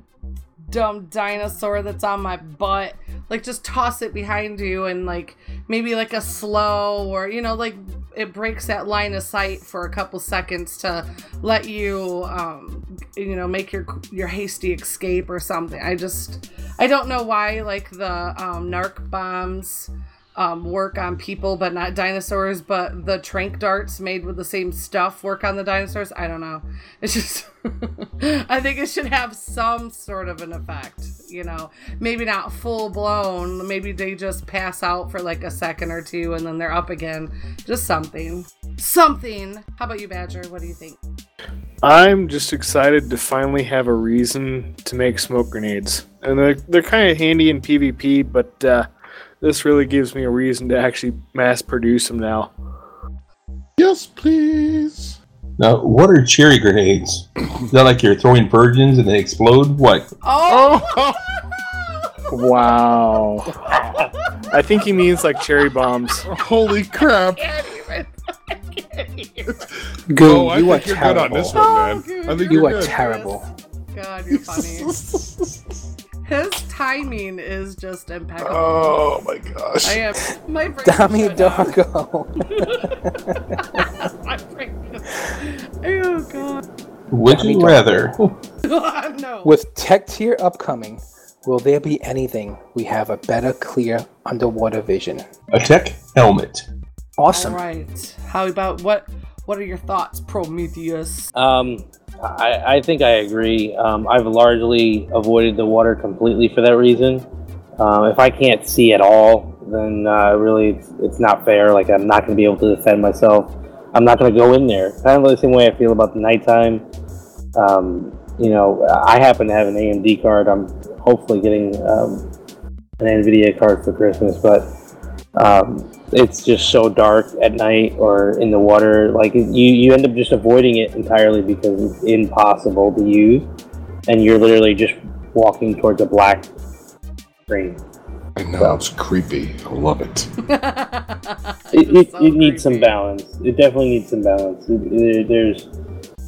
dumb dinosaur that's on my butt. Like, just toss it behind you and, like, maybe like a slow or, you know, like it breaks that line of sight for a couple seconds to let you, um, you know, make your your hasty escape or something. I just, I don't know why, like, the um, narc bombs um, work on people but not dinosaurs, but the trank darts made with the same stuff work on the dinosaurs. I don't know. It's just, I think it should have some sort of an effect, you know. Maybe not full blown. Maybe they just pass out for like a second or two and then they're up again. Just something. Something. How about you, Badger? What do you think? I'm just excited to finally have a reason to make smoke grenades. And they're, they're kind of handy in PvP, but uh, this really gives me a reason to actually mass produce them now. Yes, please. Now, what are cherry grenades? Is that like you're throwing virgins and they explode? What? Oh! Wow. I think he means like cherry bombs. Holy crap. Goo, Oh, I you are think you're good on terrible. this one, man. I think oh, you you're are good. terrible. God, you're funny. His timing is just impeccable. Oh my gosh. I am. My brain Dummy shut doggo. My brain. Oh God. Would Dummy you dog. rather? no. With tech tier upcoming, will there be anything we have a better, clear underwater vision? A tech helmet. Awesome. All right. How about what? What are your thoughts, Prometheus? Um, I, I think I agree. Um, I've largely avoided the water completely for that reason. Um, if I can't see at all, then uh, really it's, it's not fair. Like I'm not going to be able to defend myself. I'm not going to go in there. Kind of the same way I feel about the nighttime. Um, you know, I happen to have an AMD card. I'm hopefully getting um, an NVIDIA card for Christmas, but um, it's just so dark at night or in the water. Like you, you end up just avoiding it entirely because it's impossible to use, and you're literally just walking towards a black screen. I know, it's creepy. I love it. It, it, it needs some balance. It definitely needs some balance. It, it- there's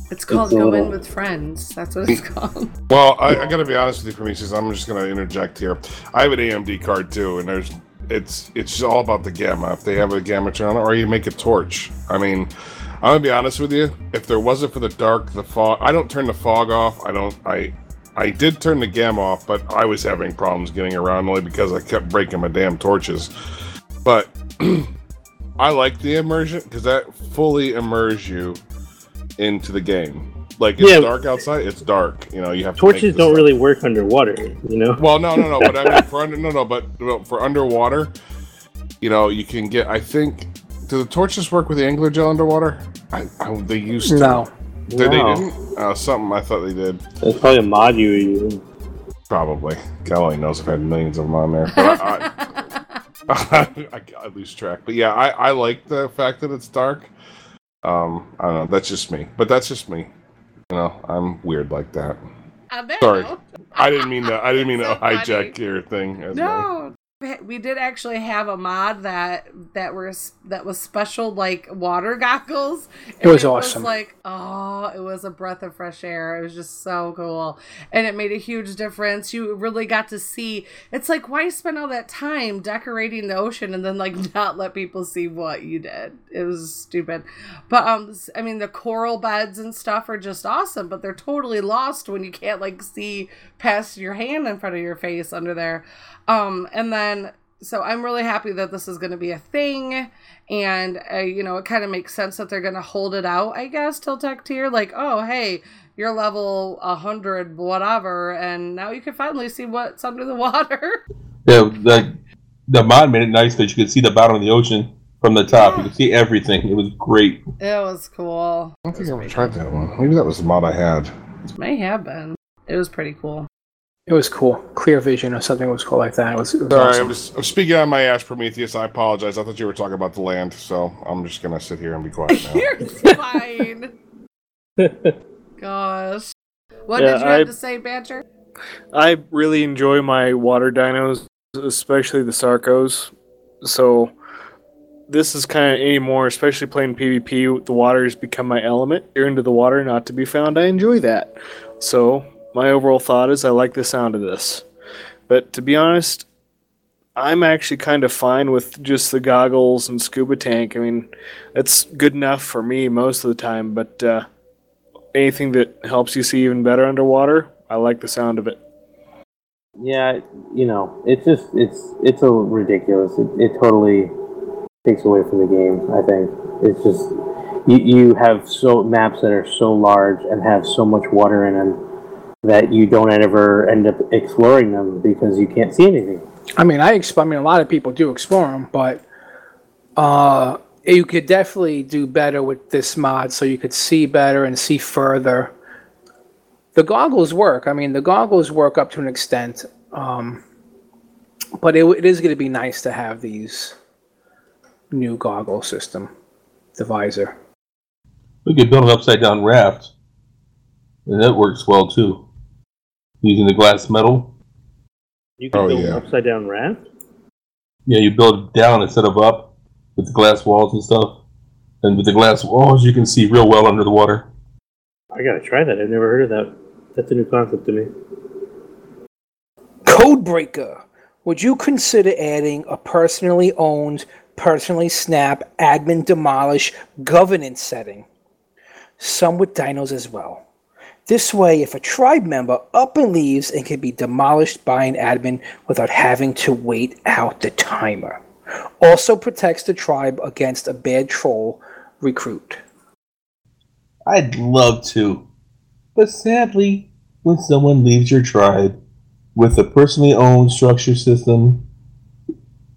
It's called It's a Go little- In with Friends. That's what it's called. Well, I, I got to be honest with you, Prometheus. I'm just going to interject here. I have an AMD card too, and there's it's it's all about the gamma. If they have a gamma channel, or you make a torch. I mean, I'm gonna be honest with you. If there wasn't for the dark, the fog, I don't turn the fog off. I don't. I I did turn the gamma off, but I was having problems getting around only because I kept breaking my damn torches. But I like the immersion because that fully immerses you into the game. Like it's Yeah. dark outside, it's dark. You know, you have to torches the don't stuff. really work underwater. You know. Well, no, no, no. But I mean, for under, no, no. But well, for underwater, you know, you can get. I think. Do the torches work with the angler gel underwater? I, I they used to. No. They, they didn't. Uh, something I thought they did. It's probably a mod you were using. Probably. God only knows. I've had millions of them on there. But I, I, I, I lose track. But yeah, I, I like the fact that it's dark. Um, I don't know. That's just me. But that's just me. You know, I'm weird like that. I bet. Sorry. I didn't mean to. I didn't mean to So funny. hijack your thing. as my- No. We did actually have a mod that that were that was special like water goggles. It was and awesome. like oh, it was a breath of fresh air. It was just so cool, and it made a huge difference. You really got to see. It's like why spend all that time decorating the ocean and then like not let people see what you did? It was stupid, but um, I mean the coral beds and stuff are just awesome, but they're totally lost when you can't like see past your hand in front of your face under there. Um, and then so I'm really happy that this is going to be a thing, and uh, you know it kind of makes sense that they're going to hold it out, I guess, till tech tier. Like, oh hey, you're level hundred, whatever, and now you can finally see what's under the water. Yeah, the the mod made it nice that you could see the bottom of the ocean from the top. You could see everything. It was great. it was cool. I don't think I ever tried that one. Maybe that was the mod I had. It May have been. It was pretty cool. It was cool. Clear vision or something was cool like that. It was, it was Sorry, awesome. I'm just I'm speaking on my ass, Prometheus. I apologize. I thought you were talking about the land, so I'm just gonna sit here and be quiet now. You're fine. Gosh. What Yeah, did you I- have to say, Badger? I really enjoy my water dinos, especially the Sarcos. So this is kind of anymore, especially playing PvP. The water has become my element. You're into the water, not to be found. I enjoy that. So my overall thought is I like the sound of this. But to be honest, I'm actually kind of fine with just the goggles and scuba tank. I mean, it's good enough for me most of the time. But uh, anything that helps you see even better underwater, I like the sound of it. Yeah, you know, it's just it's it's a ridiculous. It, it totally takes away from the game. I think it's just you you have so maps that are so large and have so much water in them that you don't ever end up exploring them because you can't see anything. I mean, I, exp- I mean, a lot of people do explore them, but uh, you could definitely do better with this mod, so you could see better and see further. The goggles work. I mean, the goggles work up to an extent, um, but it, it is going to be nice to have these new goggle system, the visor. We could build an upside down raft, and that works well too. Using the glass metal. You can oh, build an upside down raft. Yeah, you build it down instead of up with the glass walls and stuff. And with the glass walls, you can see real well under the water. I gotta try that. I've never heard of that. That's a new concept to me. Codebreaker. Would you consider adding a personally owned, personally snap, admin demolish governance setting? Some with dinos as well. This way, if a tribe member up and leaves, it can be demolished by an admin without having to wait out the timer. Also protects the tribe against a bad troll recruit. I'd love to. But sadly, when someone leaves your tribe with a personally owned structure system,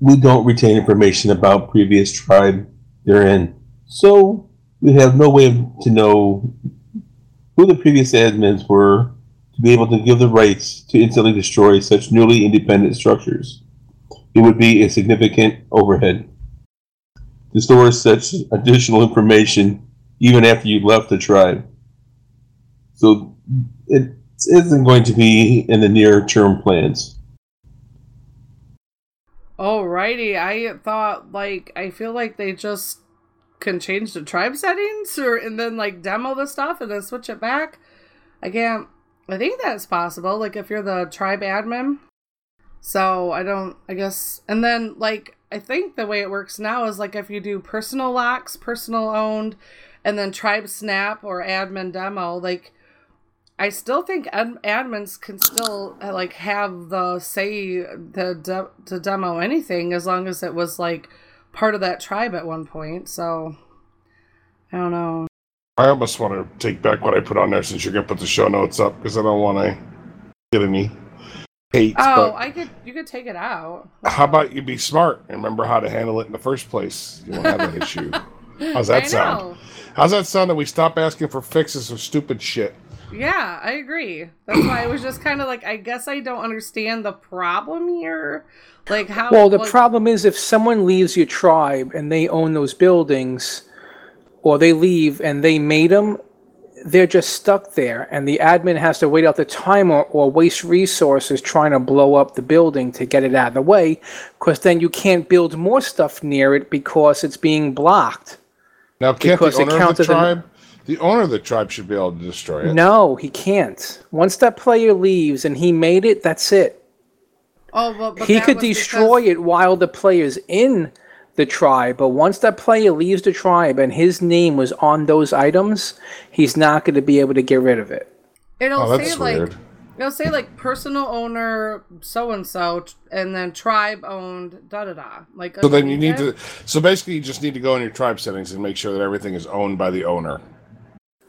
we don't retain information about previous tribe they're in. So we have no way to know who the previous admins were to be able to give the rights to instantly destroy such newly independent structures. It would be a significant overhead to store such additional information even after you left the tribe. So it isn't going to be in the near term plans. Alrighty, I thought like I feel like they just can change the tribe settings or and then like demo the stuff and then switch it back. I can't I think that's possible, like if you're the tribe admin. So I don't I guess and then like I think the way it works now is like if you do personal locks, personal owned, and then tribe snap or admin demo, like I still think ad- admins can still uh, like have the say the de- to demo anything as long as it was like part of that tribe at one point. So I don't know. I almost want to take back what I put on there since you're gonna put the show notes up because I don't want to get any hate. Oh, I could you could take it out. how about you be smart and remember how to handle it in the first place? You won't have that issue. How's that I sound? know. How's that sound that we stop asking for fixes of stupid shit? Yeah, I agree. That's why I was just kind of like, I guess I don't understand the problem here. Like how? Well, the like- problem is if someone leaves your tribe and they own those buildings, or they leave and they made them, they're just stuck there, and the admin has to wait out the timer or waste resources trying to blow up the building to get it out of the way, because then you can't build more stuff near it because it's being blocked. Now, can't Because the it owner of counts the as an- tribe, the owner of the tribe should be able to destroy it? No, he can't. Once that player leaves and he made it, that's it. Oh, well, but he could was destroy it while the player's in the tribe, but once that player leaves the tribe and his name was on those items, he's not going to be able to get rid of it. It'll Oh, that's say like weird. it'll say like personal owner so and so, and then tribe owned da da da. Like So then you need underneath to. So basically, you just need to go in your tribe settings and make sure that everything is owned by the owner.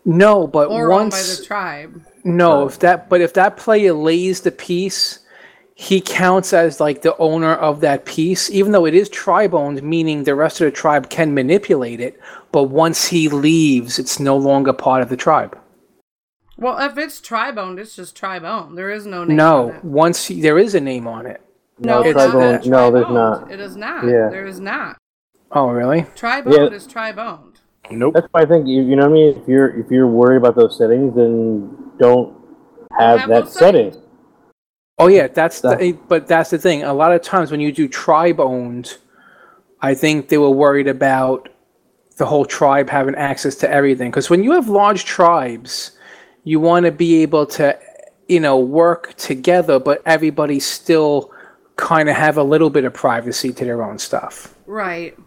No, but or owned by once the tribe. no, if that but if that player lays the piece, he counts as like the owner of that piece, even though it is tribe owned, meaning the rest of the tribe can manipulate it. But once he leaves, it's no longer part of the tribe. Well, if it's tri-boned, it's just tri-boned. There is no name. on No, it. once you- there is a name on it. No, it's tri-bone- not no, there's not. It is not. Yeah. There is not. Oh, really? Tri-boned Yeah. is tri-boned. Nope. That's why I think you, you know what I mean. If you're if you're worried about those settings, then don't have, have that those setting. Oh yeah, that's That- the, eh, but that's the thing. A lot of times when you do tribe owned, I think they were worried about the whole tribe having access to everything. Because when you have large tribes, you want to be able to, you know, work together, but everybody still kind of have a little bit of privacy to their own stuff. Right.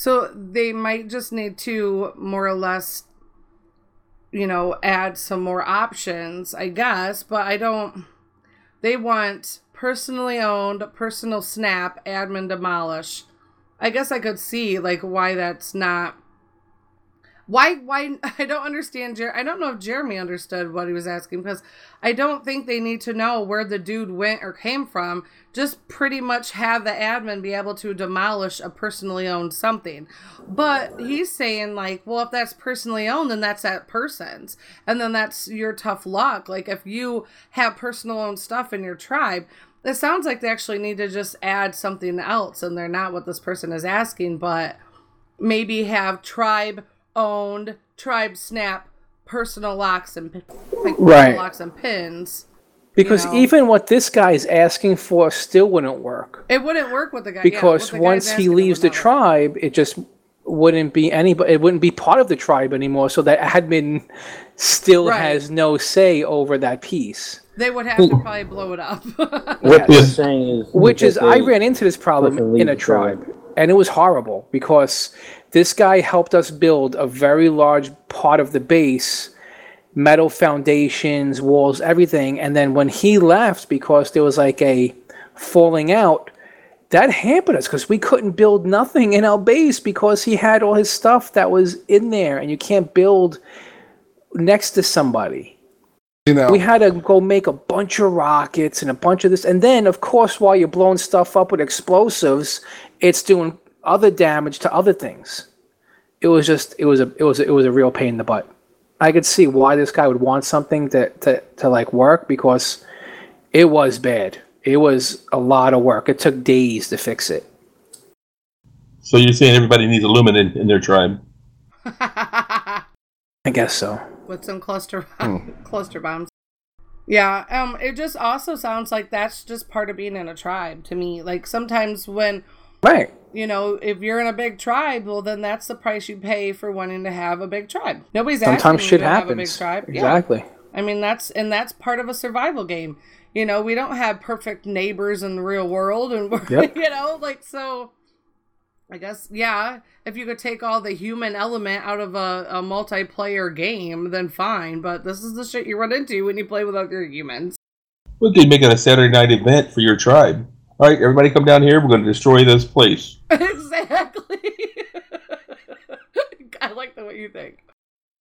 So they might just need to more or less, you know, add some more options, I guess. But I don't. They want personally owned, personal snap, admin demolish. I guess I could see like why that's not. Why? Why? I don't understand. Jer- I don't know if Jeremy understood what he was asking because I don't think they need to know where the dude went or came from. Just pretty much have the admin be able to demolish a personally owned something. But he's saying like, well, if that's personally owned, then that's that person's, and then that's your tough luck. Like if you have personal owned stuff in your tribe, it sounds like they actually need to just add something else, and they're not what this person is asking, but maybe have tribe owned, tribe snap, personal locks and like Right. locks and pins. Because know. even what this guy is asking for still wouldn't work. It wouldn't work with the guy. because what the once he leaves the would tribe, it just wouldn't be anybody. It wouldn't be part of the tribe anymore. So that admin still Right. has no say over that piece. they would have to probably blow it up. What they're saying is, Which is, that I ran into this problem in a tribe. tribe, and it was horrible because this guy helped us build a very large part of the base, metal foundations, walls, everything. And then when he left, because there was like a falling out, that hampered us because we couldn't build nothing in our base because he had all his stuff that was in there, and you can't build next to somebody. You know, We had to go make a bunch of rockets and a bunch of this, and then of course, while you're blowing stuff up with explosives, it's doing other damage to other things. It was just, it was a, it was, a, it was a real pain in the butt. I could see why this guy would want something to, to, to like work because it was bad. It was a lot of work. It took days to fix it. So you're saying everybody needs a lumen in their tribe? I guess so. With some cluster cluster bombs. Yeah, um it just also sounds like that's just part of being in a tribe to me. Like sometimes when Right. you know, if you're in a big tribe, well then that's the price you pay for wanting to have a big tribe. Nobody's asking Sometimes you shit to have a big happens. tribe. Yeah. Exactly. I mean that's and that's part of a survival game. You know, we don't have perfect neighbors in the real world and we're Yep. you know, like so I guess yeah, if you could take all the human element out of a, a multiplayer game, then fine. But this is the shit you run into when you play with other humans. We could make it a Saturday night event for your tribe. All right, everybody come down here. We're going to destroy this place. exactly. I like the way you think.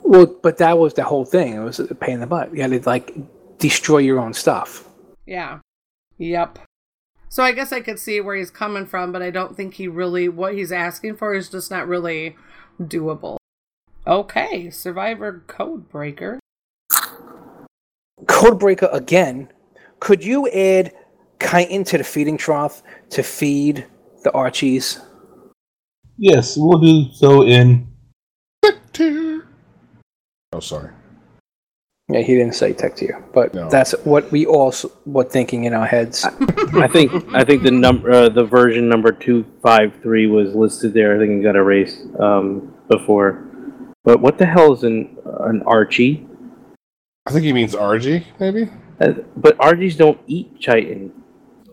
Well, but that was the whole thing. It was a pain in the butt. You had to like destroy your own stuff. Yeah. Yep. So I guess I could see where he's coming from, but I don't think he really what he's asking for is just not really doable. Okay, Survivor Code Breaker. Codebreaker again. Could you add chitin to the feeding trough to feed the Archies? Yes, we'll do so in. Oh, sorry. Yeah, he didn't say tech to you, but that's what we all s- were thinking in our heads. I think I think the number uh, the version number two five three was listed there. I think it got erased um, before. But what the hell is an an Archie? I think he means RG, maybe. Uh, but Archies don't eat chitin.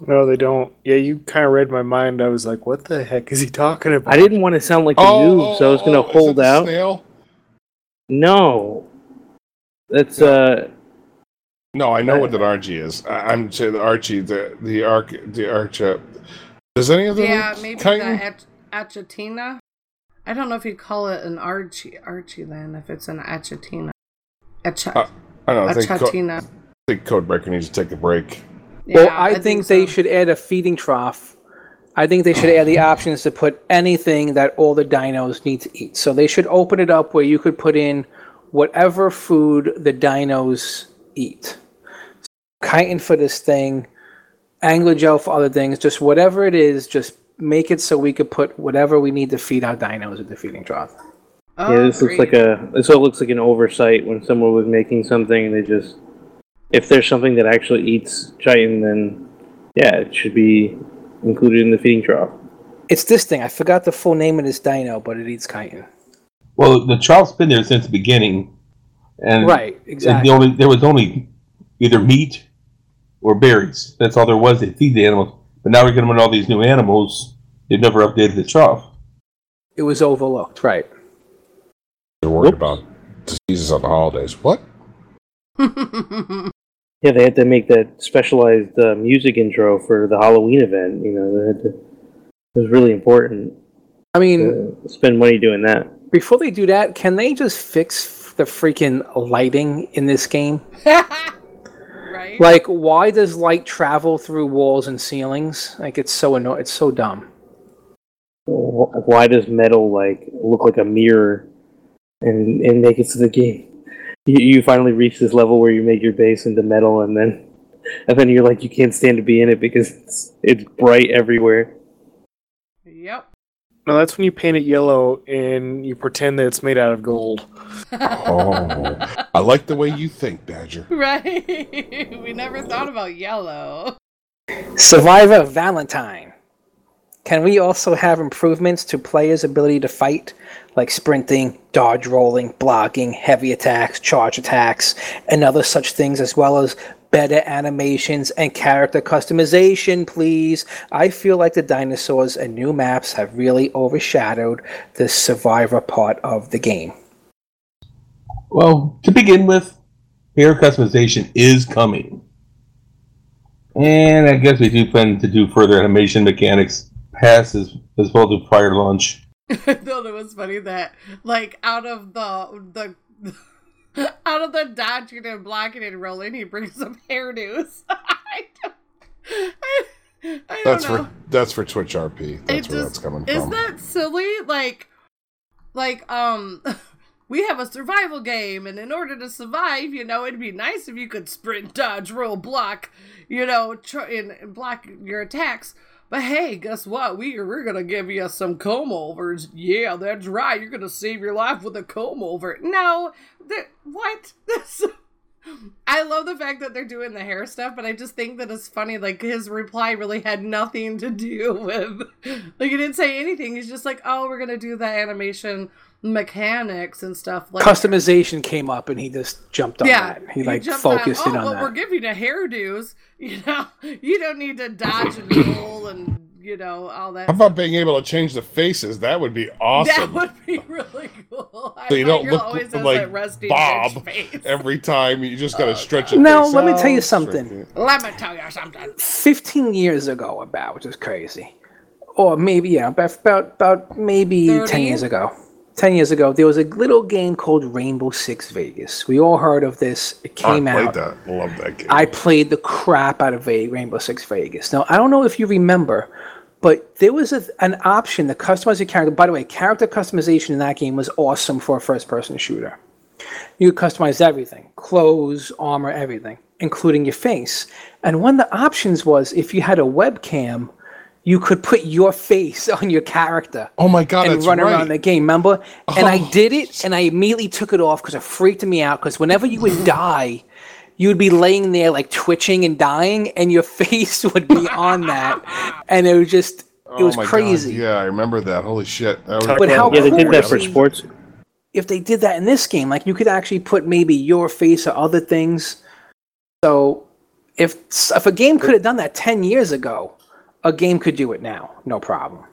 No, they don't. Yeah, you kind of read my mind. I was like, what the heck is he talking about? I didn't want to sound like a Oh, noob, so I was oh, gonna oh, is hold it the out. Snail? No, that's uh. No, I know what an RG is. I, I'm saying the Archie, the the arc, the arch. Uh, does any of them? Yeah, maybe chitin? the Ach- Achatina. I don't know if you'd call it an Archie Archie then, if it's an Achatina. Acha- Uh, I don't know. I think, Co- Achatina. I think Codebreaker needs to take a break. well, I, I think, think they should add a feeding trough. I think they should add the options to put anything that all the dinos need to eat. So they should open it up where you could put in whatever food the dinos eat. Chitin for this thing, angler gel for other things, just whatever it is, just make it so we could put whatever we need to feed our dinos at the feeding trough. Oh, yeah, this looks like a. This all looks like an oversight when someone was making something. and They just, if there's something that actually eats chitin, then yeah, it should be included in the feeding trough. It's this thing. I forgot the full name of this dino, but it eats chitin. Well, the troug's been there since the beginning, and Right, and exactly. The only there was only either meat or berries. That's all there was to feed the animals. But now we're getting all these new animals. They've never updated the trough. It was overlooked, right? They're worried about diseases on the holidays. What? Yeah, they had to make that specialized uh, music intro for the Halloween event. You know, they had to, it was really important. I mean, to spend money doing that. Before they do that, can they just fix the freaking lighting in this game? right? Like, why does light travel through walls and ceilings? Like, it's so annoying. It's so dumb. Why does metal like look like a mirror and and make it to the game? You, you finally reach this level where you make your base into metal, and then and then you're like you can't stand to be in it because it's it's bright everywhere. Yep. No, that's when you paint it yellow and you pretend that it's made out of gold. Oh, I like the way you think, Badger. Right. we never thought about yellow. Survivor Valentine. Can we also have improvements to players' ability to fight, like sprinting, dodge rolling, blocking, heavy attacks, charge attacks, and other such things, as well as better animations and character customization, please? I feel like the dinosaurs and new maps have really overshadowed the Survivor part of the game. Well, to begin with, hair customization is coming. And I guess we do plan to do further animation mechanics past as, as well to prior launch. I thought it was funny that, like, out of the the out of the dodging and blocking and rolling, he brings some hairdos. I don't, I, I don't That's know. for that's for Twitch RP. That's It where just- that's coming Is from. that silly? Like, like, um, we have a survival game, and in order to survive, you know, it'd be nice if you could sprint, dodge, roll, block, you know, tr- and, and block your attacks. But hey, guess what? We we're gonna give you some comb overs. Yeah, that's right. You're gonna save your life with a comb over. No, th- what? This. I love the fact that they're doing the hair stuff, but I just think that it's funny. Like his reply really had nothing to do with, like he didn't say anything. He's just like, "Oh, we're gonna do the animation mechanics and stuff." Like Customization came up and he just jumped on yeah, that. He like jumped on, focused oh, in on well, that. we're giving you hairdos. You know, you don't need to dodge and roll and you know all that. How about being able to change the faces? That would be awesome. That would be really cool. I so you don't look always has that like rusty Bob bitch face. every time. You just gotta oh, stretch it. Now, let me tell you something. Let me tell you something. 15 years ago, about, which is crazy. Or maybe, yeah, about, about, about maybe 10 years ago. 10 years ago, there was a little game called Rainbow Six Vegas. We all heard of this. It came I played out. that. Love that game. I played the crap out of Rainbow Six Vegas. Now, I don't know if you remember, but there was a, an option to customize your character. By the way, character customization in that game was awesome for a first person shooter. You could customize everything clothes, armor, everything, including your face. And one of the options was if you had a webcam, you could put your face on your character Oh my god, and run right. around the game. Remember? And I Oh. did it, and I immediately took it off because it freaked me out. Because whenever you would die, you would be laying there like twitching and dying, and your face would be on that, and it was just it Oh was my God, crazy. Yeah, I remember that. Holy shit. That was But how yeah, they cool did that for sports. If they did that in this game, like you could actually put maybe your face or other things. So if if a game could have done that ten years ago, a game could do it now, no problem.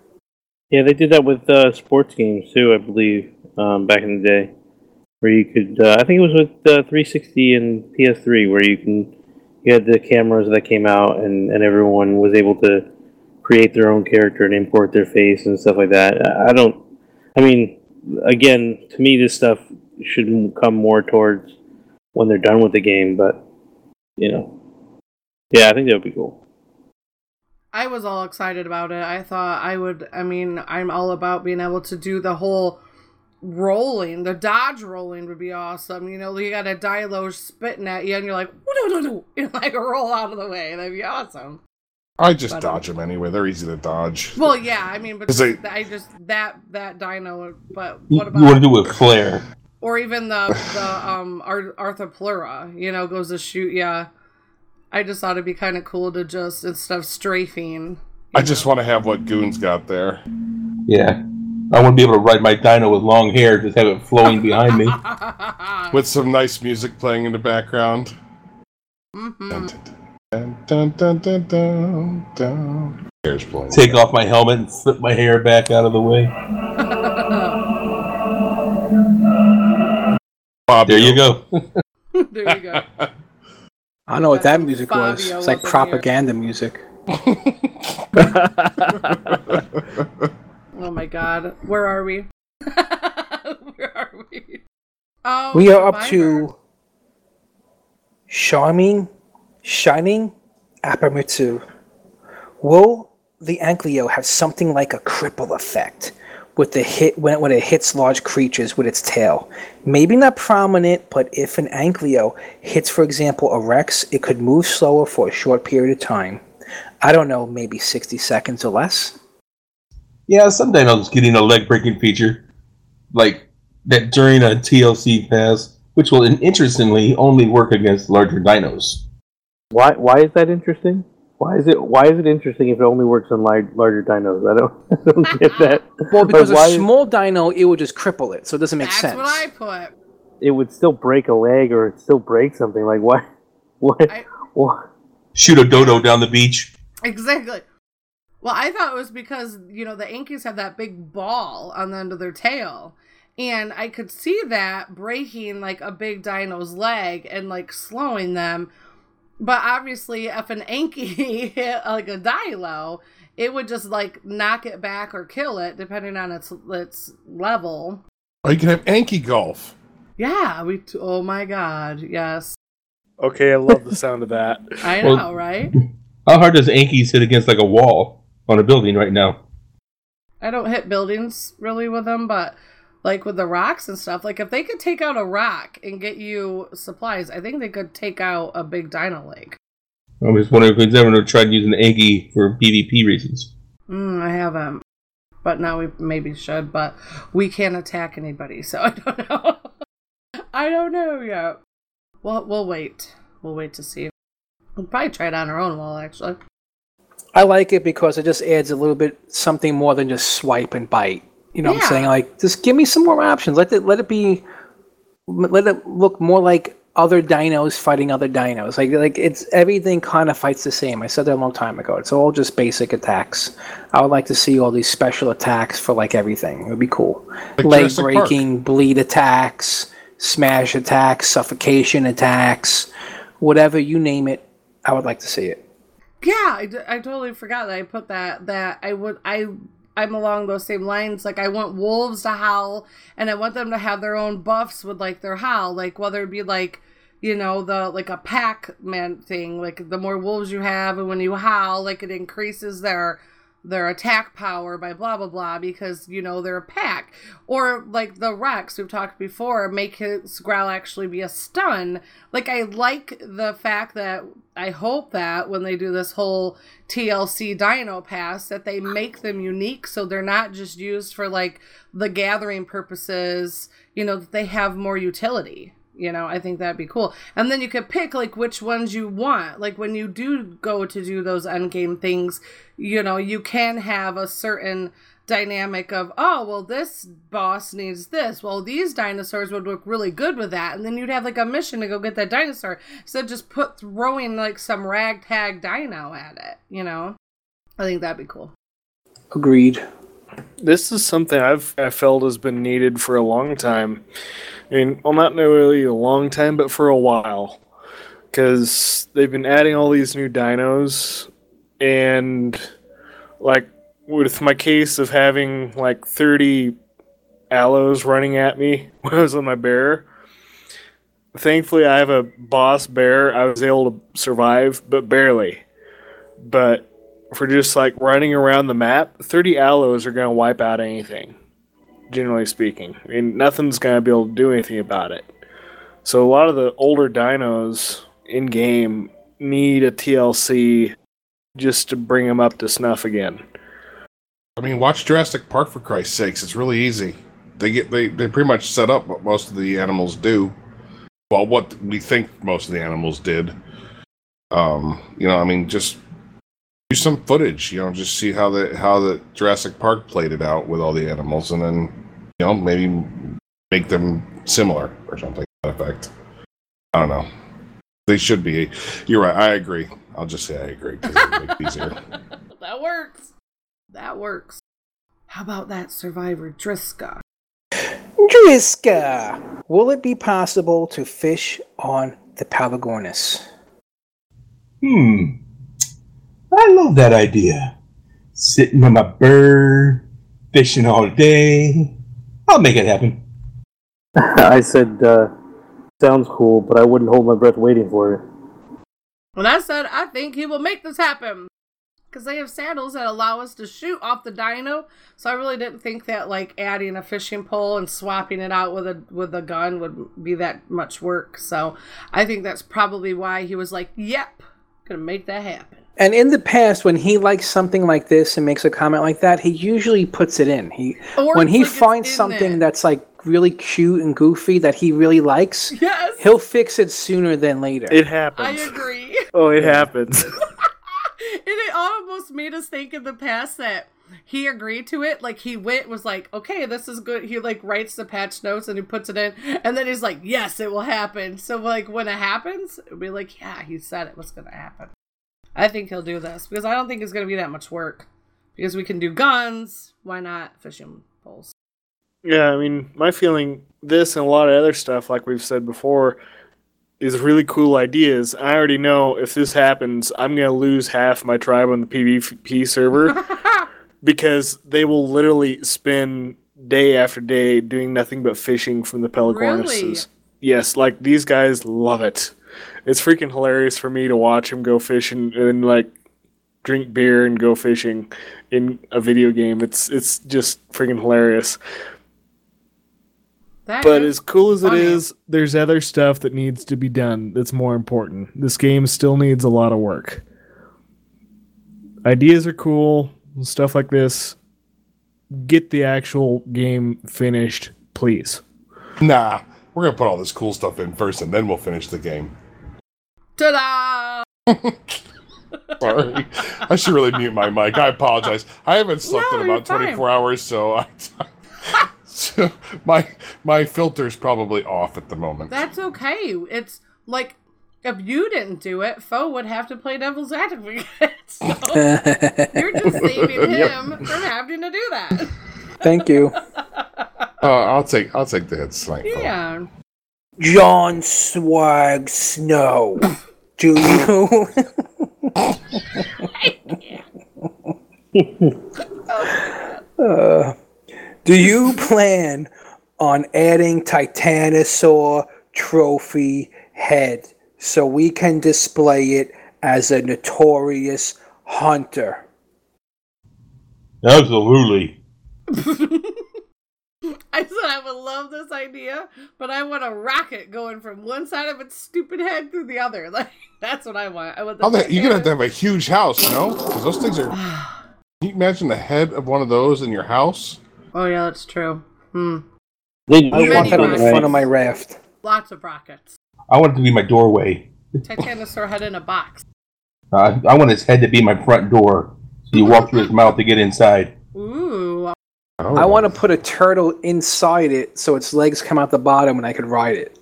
Yeah, they did that with uh, sports games too, I believe, um, back in the day, where you could. Uh, I think it was with uh, 360 and PS3, where you can you had the cameras that came out, and and everyone was able to create their own character and import their face and stuff like that. I don't. I mean, again, to me, this stuff should come more towards when they're done with the game, but you know, yeah, I think that would be cool. I was all excited about it. I thought I would. I mean, I'm all about being able to do the whole rolling, the dodge rolling would be awesome. You know, you got a Dilo spitting at you, and you're like, "Woo-doo-doo-doo," you like roll out of the way. That'd be awesome. I just But, dodge them anyway. They're easy to dodge. Well, yeah, I mean, but 'Cause they- I just that that Dino, but what what you want to do with flair. or even the the um Ar- Arthropleura? You know, goes to shoot ya. I just thought it'd be kind of cool to just instead of strafing. I just want to have what Goon's got there. Yeah. I want to be able to ride my dino with long hair, just have it flowing behind me. With some nice music playing in the background. Mm-hmm. Hair's blowing. Take off my helmet and flip my hair back out of the way. There you go. there you go. I don't know what that music was. It's like up in here. propaganda music. Oh my god, where are we? where are we? Oh, we are up to Charming, Shining Apermitsu. Will the Ankylo have something like a cripple effect with the hit when, when it hits large creatures with its tail? Maybe not prominent, but if an Ankylo hits, for example, a Rex, it could move slower for a short period of time. I don't know, maybe 60 seconds or less. Yeah, some dinos getting a leg breaking feature. Like that during a TLC pass, which will interestingly only work against larger dinos. Why? Why is that interesting? Why is it? Why is it interesting if it only works on large, larger dinos? I don't, I don't get that. Well, because why a is- small dino, it would just cripple it, so it doesn't make That's sense. That's what I put. it would still break a leg or it still break something. Like why? What? Why? Shoot a dodo down the beach. Exactly. Well, I thought it was because, you know, the Ankis have that big ball on the end of their tail. And I could see that breaking like a big dino's leg and like slowing them. But obviously, if an Anki hit like a Dilo, it would just like knock it back or kill it, depending on its its level. Or you can have Anki Golf. Yeah, we. T- oh my God, yes, Okay, I love the sound of that. I Well- know, right? How hard does Anki hit against like a wall on a building right now? I don't hit buildings really with them, but like with the rocks and stuff, like if they could take out a rock and get you supplies, I think they could take out a big dino lake. I'm just wondering if he's ever tried using Anki for PvP reasons. Mm, I haven't, but now we maybe should. But we can't attack anybody, so I don't know. I don't know yet. Well, we'll wait. We'll wait to see. We'll probably try it on our own wall, actually. I like it because it just adds a little bit something more than just swipe and bite. You know what I'm saying? Like, just give me some more options. Let it let it be. Let it look more like other dinos fighting other dinos. Like like it's everything kind of fights the same. I said that a long time ago. It's all just basic attacks. I would like to see all these special attacks for like everything. It would be cool. Like Leg Jurassic Park. breaking, bleed attacks, smash attacks, suffocation attacks, whatever you name it. I would like to see it. Yeah, I, I totally forgot that I put that that I would I I'm along those same lines. Like I want wolves to howl, and I want them to have their own buffs with like their howl. Like whether it be like you know the like a pack man thing. Like the more wolves you have, and when you howl, like it increases their their attack power by blah blah blah because you know they're a pack. Or like the rex we've talked before make his growl actually be a stun. Like i like the fact that i hope that when they do this whole tlc dino pass that they make them unique so they're not just used for like the gathering purposes you know that they have more utility you know i think that'd be cool. And then you could pick like which ones you want. Like when you do go to do those endgame things you know you can have a certain dynamic of oh well this boss needs this. Well these dinosaurs would look really good with that. And then you'd have like a mission to go get that dinosaur. So just put throwing like some ragtag dino at it you know? I think that'd be cool. Agreed. This is something I've I felt has been needed for a long time. I mean, well, not really a long time, but for a while, because they've been adding all these new dinos, and like with my case of having like thirty Allos running at me when I was on my bear. Thankfully, I have a boss bear. I was able to survive, but barely. But for just like running around the map, 30 Allos are going to wipe out anything. generally speaking. I mean, nothing's going to be able to do anything about it. So a lot of the older dinos in game need a TLC just to bring them up to snuff again. I mean, watch Jurassic Park for Christ's sakes. It's really easy. They get they, they pretty much set up what most of the animals do. Well, what we think most of the animals did. Um, you know, I mean, just use some footage. You know, just see how the how the Jurassic Park played it out with all the animals, and then you know maybe make them similar or something to that effect. I don't know. They should be. You're right. I agree. I'll just say I agree because it make it easier. that works. That works. How about that Survivor Driska? Driska! Will it be possible to fish on the Pelagornis? Hmm. I love that idea. Sitting on my bird, fishing all day. I'll make it happen. I said, uh, sounds cool, but I wouldn't hold my breath waiting for it. When I said I think he will make this happen. Because they have saddles that allow us to shoot off the dino. So I really didn't think that like adding a fishing pole and swapping it out with a with a gun would be that much work. So I think that's probably why he was like, Yep, gonna make that happen. And in the past, when he likes something like this and makes a comment like that, he usually puts it in. He Or when he like finds something there. that's like really cute and goofy that he really likes, Yes. he'll fix it sooner than later. It happens. I agree. Oh, it happens. And it almost made us think in the past that he agreed to it. Like he went, was like, okay, this is good. He like writes the patch notes and he puts it in, and then he's like, yes, it will happen. So like when it happens, it'll be like, yeah, he said it was gonna happen. I think he'll do this because I don't think it's gonna be that much work. Because we can do guns, why not fishing poles? Yeah, I mean, my feeling, this and a lot of other stuff, like we've said before, is really cool ideas. I already know if this happens, I'm going to lose half my tribe on the PvP server because they will literally spend day after day doing nothing but fishing from the Pelicornuses. Really? Yes, like these guys love it. It's freaking hilarious for me to watch him go fishing and like drink beer and go fishing in a video game. It's it's just freaking hilarious. That But as cool as it funny. is, there's other stuff that needs to be done that's more important. This game still needs a lot of work. Ideas are cool, stuff like this. Get the actual game finished, please. Nah, we're gonna put all this cool stuff in first, and then we'll finish the game. Ta-da! Sorry, I should really mute my mic. I apologize. I haven't slept No, in about 24 fine. hours, so I, so my my filter's probably off at the moment. That's okay. It's like if you didn't do it, Foe would have to play devil's advocate. So you're just saving him from having to do that. Thank you. Uh, I'll take I'll take the hit tonight. Yeah. John Swag Snow. Do you? Uh, do you plan on adding Titanosaur trophy head so we can display it as a notorious hunter? Absolutely. I said I would love this idea, but I want a rocket going from one side of its stupid head through the other. Like that's what I want. I want the How the, you're gonna have to have a huge house, you know? Because those things are. Can you imagine the head of one of those in your house? Oh yeah, that's true. Hmm. They I want that on the front of my raft. Lots of rockets. I want it to be my doorway. Titanosaur head in a box. Uh, I want his head to be my front door. So you walk through his mouth to get inside. Ooh. Oh. I want to put a turtle inside it so its legs come out the bottom and I could ride it.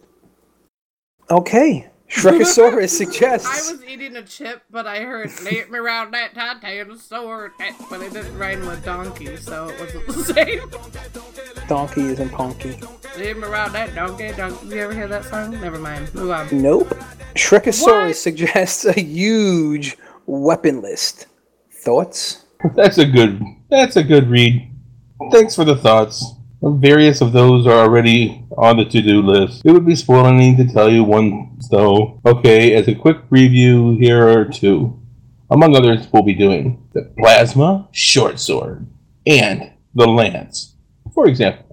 Okay. Shrekosaurus suggests. I was eating a chip, but I heard "Let me round that Titanosaur," but it didn't rhyme with donkey, so it wasn't the same. Donkey isn't Ponky. Let me round that donkey, donkey. You ever hear that song? Never mind. Move on. Nope. Shrekosaurus What? suggests a huge weapon list. Thoughts? That's a good. That's a good read. Thanks for the thoughts. Various of those are already on the to-do list. It would be spoiling to tell you one, though. Okay, as a quick review, here are two. Among others, we'll be doing the plasma short sword and the lance. For example,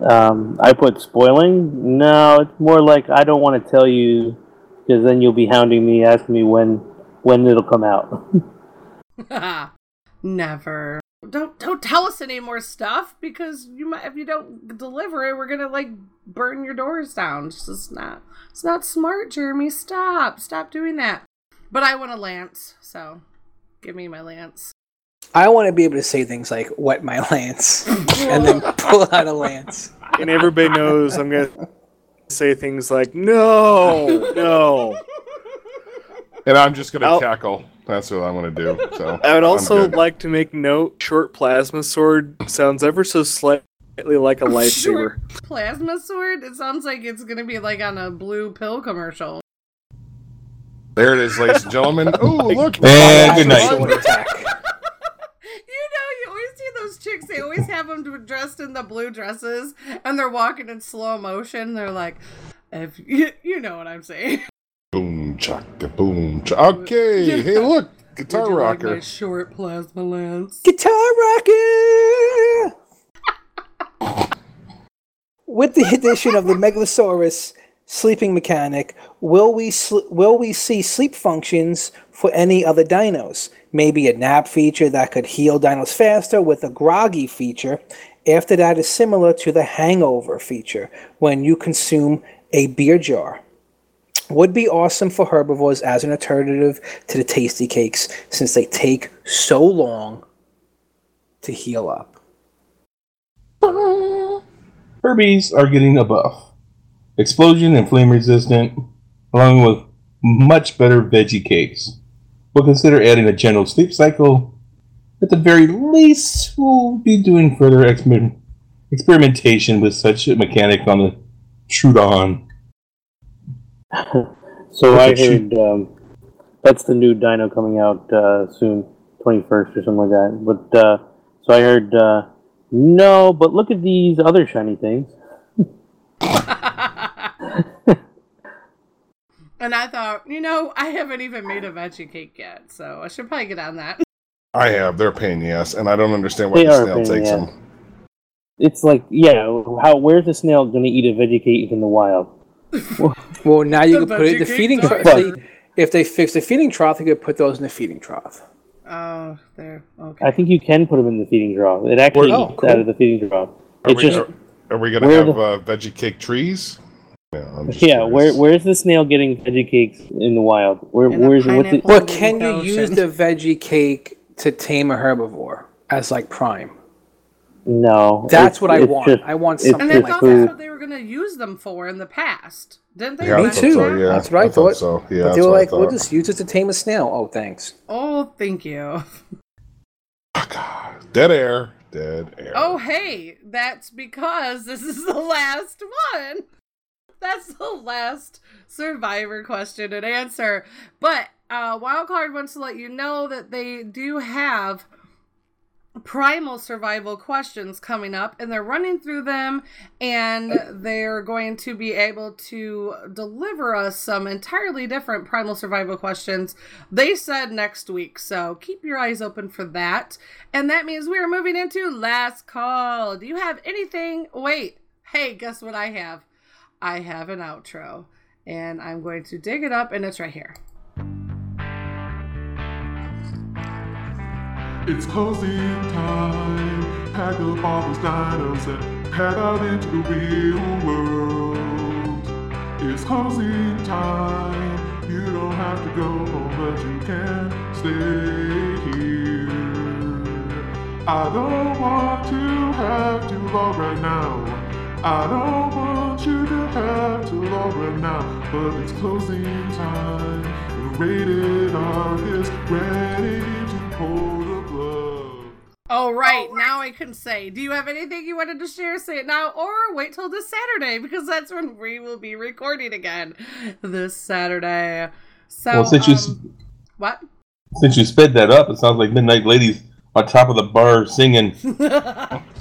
Um, I put spoiling. No, it's more like I don't want to tell you because then you'll be hounding me, asking me when when it'll come out. Never. Don't don't tell us any more stuff because you might if you don't deliver it, we're gonna like burn your doors down. It's just not it's not smart, Jeremy. Stop. Stop doing that. But I want a lance, so give me my lance. I want to be able to say things like "wet my lance" and then pull out a lance. And everybody knows I'm gonna say things like "No, no." And I'm just gonna I'll- cackle. That's what I'm gonna do. So I would also like to make note: short plasma sword sounds ever so slightly like a lightsaber. Plasma sword? It sounds like it's gonna be like on a blue pill commercial. There it is, ladies and gentlemen. Oh, look! And good night. You know, you always see those chicks. They always have them dressed in the blue dresses, and they're walking in slow motion. They're like, "If you, you know what I'm saying." Boom, chaka, boom. Ch- okay, hey, look, guitar Would you like rocker. my short plasma lens. Guitar rocker. With the addition of the Megalosaurus sleeping mechanic, will we sl- will we see sleep functions for any other dinos? Maybe a nap feature that could heal dinos faster with a groggy feature. After that is similar to the hangover feature when you consume a beer jar. Would be awesome for herbivores as an alternative to the tasty cakes since they take so long to heal up. Herbies are getting a buff. Explosion and flame resistant, along with much better veggie cakes. We'll consider adding a general sleep cycle. At the very least, we'll be doing further exper- experimentation with such a mechanic on the Troodon. So I Look at you. heard um, that's the new Dino coming out uh, soon, twenty first or something like that. But uh, so I heard uh, no, but look at these other shiny things. And I thought, you know, I haven't even made a veggie cake yet, so I should probably get on that. I have. They're a pain in the ass, and I don't understand why They the snail pain the takes ass. them. It's like yeah, how where's the snail going to eat a veggie cake in the wild? Well, now you The can put it in the feeding trough. If they, if they fix the feeding trough, they could put those in the feeding trough. Oh, there. Okay. I think you can put them in the feeding trough. It actually Oh, cool. out of the feeding trough. Are It we, just are, are we gonna have the- uh, veggie cake trees? Yeah, yeah. Where where's the snail getting veggie cakes in the wild? Where In a where's what's it? pineapple. Well, can the you use the veggie cake to tame a herbivore as like prime? No, That's it's- what I want. just- I want it's something and I thought that. that's what they were going to use them for in the past. Didn't they? Yeah, Me too. So, yeah, That's what I, thought thought. So yeah, but that's they were like, we'll just use it to tame a snail. Oh, thanks. Oh, thank you. Dead air. Dead air. Oh, hey, that's because this is the last one. That's the last survivor question and answer. But uh, Wildcard wants to let you know that they do have primal survival questions coming up and they're running through them and they're going to be able to deliver us some entirely different primal survival questions they said next week. So keep your eyes open for that. And that means we are moving into last call. Do you have anything? Wait hey guess what i have? I have an outro and i'm going to dig it up and it's right here It's closing time. Pack up all those dinos and head out into the real world. It's closing time. You don't have to go home, but you can stay here. I don't want to have to log right now. I don't want you to have to log right now, but it's closing time. Rated ARK is ready to pull the plug. All right, now I can say, do you have anything you wanted to share? Say it now, or wait till this Saturday because that's when we will be recording again this Saturday. So, Well, since you s- um, what? Since you sped that up, it sounds like Midnight Ladies on top of the bar singing.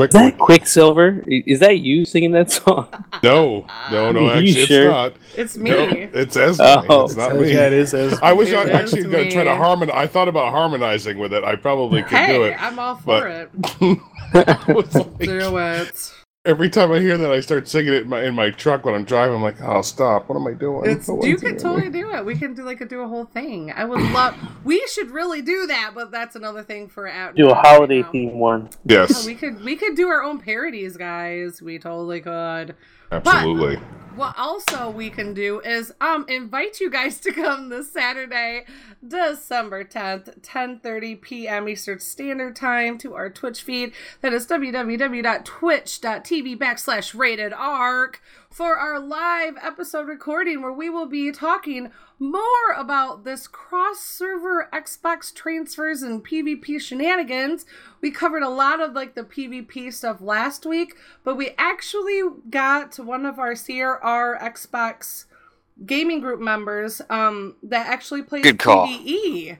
Is that Quicksilver? Is that you singing that song? No, no, no. You Actually, it's sure? not. It's me. No, it's Esme. Oh. it's not me. Yeah, it is Esme. I wish It I actually going to try to me. harmonize. I thought about harmonizing with it. I probably could do it. I'm all for but- it. I was like, Do it. Every time I hear that, I start singing it in my, in my truck when I'm driving. I'm like, oh, stop! What am I doing? It's, you am I could doing? totally do it. We can do like a do a whole thing. I would love. we should really do that, but that's another thing for out. Do a holiday theme one. Yeah, we could we could do our own parodies, guys. We totally could. Absolutely. But what also we can do is um invite you guys to come this Saturday, December 10th, 10:30 p.m. Eastern Standard Time to our Twitch feed. That is www.twitch.tv backslash rated arc for our live episode recording where we will be talking more about this cross server Xbox transfers and PvP shenanigans. We covered a lot of like the PvP stuff last week, but we actually got one of our CRR Xbox gaming group members um that actually plays Good call. PvE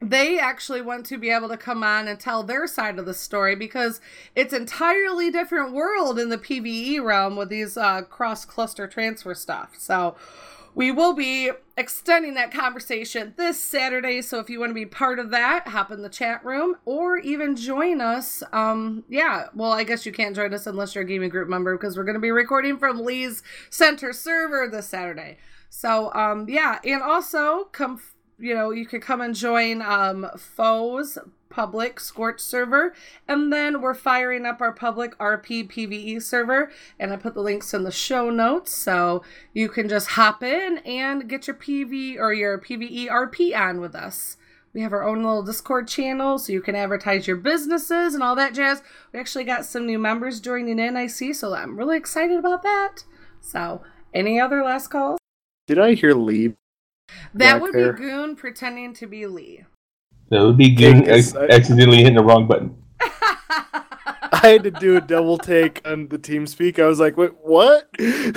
they actually want to be able to come on and tell their side of the story because it's entirely different world in the PvE realm with these uh, cross cluster transfer stuff. So we will be extending that conversation this Saturday. So if you want to be part of that, hop in the chat room or even join us. Um, yeah, well, I guess you can't join us unless you're a gaming group member because we're going to be recording from Lee's center server this Saturday. So um, yeah, and also come you know, you could come and join um Foes public Scorch server, and then we're firing up our public RP PVE server, and I put the links in the show notes, so you can just hop in and get your PV or your PVE RP on with us. We have our own little Discord channel, so you can advertise your businesses and all that jazz. We actually got some new members joining in, I see, so I'm really excited about that. So, any other last calls? Did I hear Lee? That would there? be Goon pretending to be Lee. That would be Goon Okay, ac- accidentally hitting the wrong button. I had to do a double take on the TeamSpeak. I was like, "Wait, what?"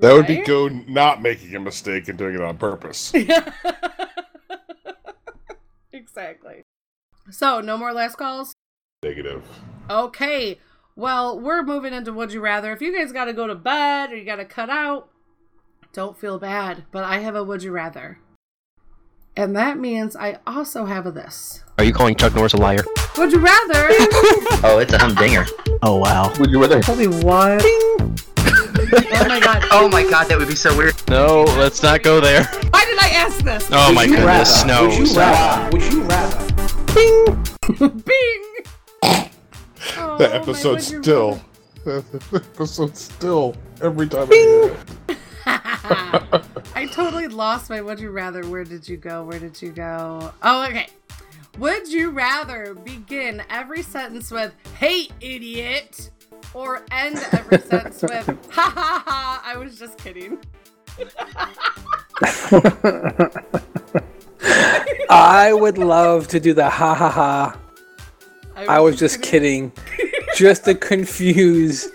That would be go not making a mistake and doing it on purpose. exactly. So, no more last calls? Negative. Okay. Well, we're moving into Would You Rather. If you guys got to go to bed or you got to cut out, don't feel bad. But I have a Would You Rather. And that means I also have a this. Are you calling Chuck Norris a liar? Would you rather? Oh, it's a humdinger. Oh wow. Would you rather? Holy what? oh my god. Oh my god, that would be so weird. No, let's not go there. Why did I ask this? Oh my you goodness, rather? no. Would you stop. rather? Would you rather? Bing! Oh, the my episode still. The episode still. Every time I hear it. I totally lost my would you rather. Where did you go? Where did you go? Oh, okay. Would you rather begin every sentence with, hey, idiot, or end every sentence with, ha ha ha, I was just kidding? I would love to do the ha ha ha. I was just kidding. just to confuse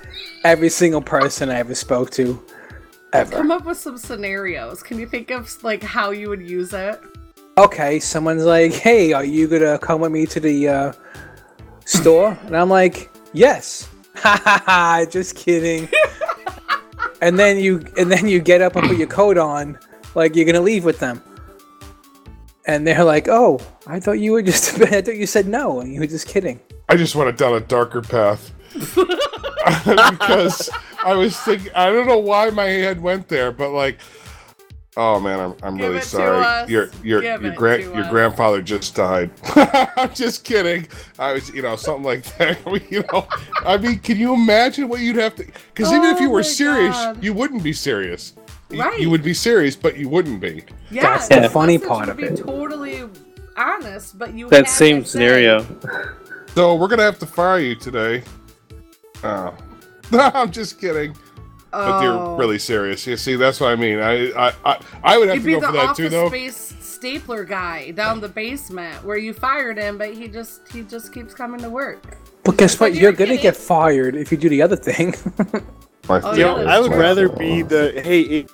every single person I ever spoke to. Ever. Come up with some scenarios. Can you think of like how you would use it? Okay, someone's like, hey, are you gonna come with me to the uh, store? And I'm like, yes. Ha ha ha, just kidding. and then you and then you get up and put your coat on, like you're gonna leave with them. And they're like, oh, I thought you were just I thought you said no and you were just kidding. I just went down a darker path. because I was thinking, I don't know why my head went there, but like, oh man, I'm, I'm Give really it to sorry. Your your Give your it grand to your us. grandfather just died. I'm just kidding. I was, you know, something like that. you know, I mean, can you imagine what you'd have to? Because even if you Oh were serious, God. you wouldn't be serious. You- Right. You would be serious, but you wouldn't be. Yeah, That's the the funny message part would of be it. Totally honest, but you That have same to say- scenario. So we're gonna have to fire you today. Oh, I'm just kidding. But Oh. you're really serious. You see, that's what I mean. I I I, I would have You'd to go for that office too, though. space stapler guy down the basement where you fired him, but he just he just keeps coming to work. But guess what? But You're you're gonna kidding. get fired if you do the other thing. My Oh, You yeah, know, I would rather be the hey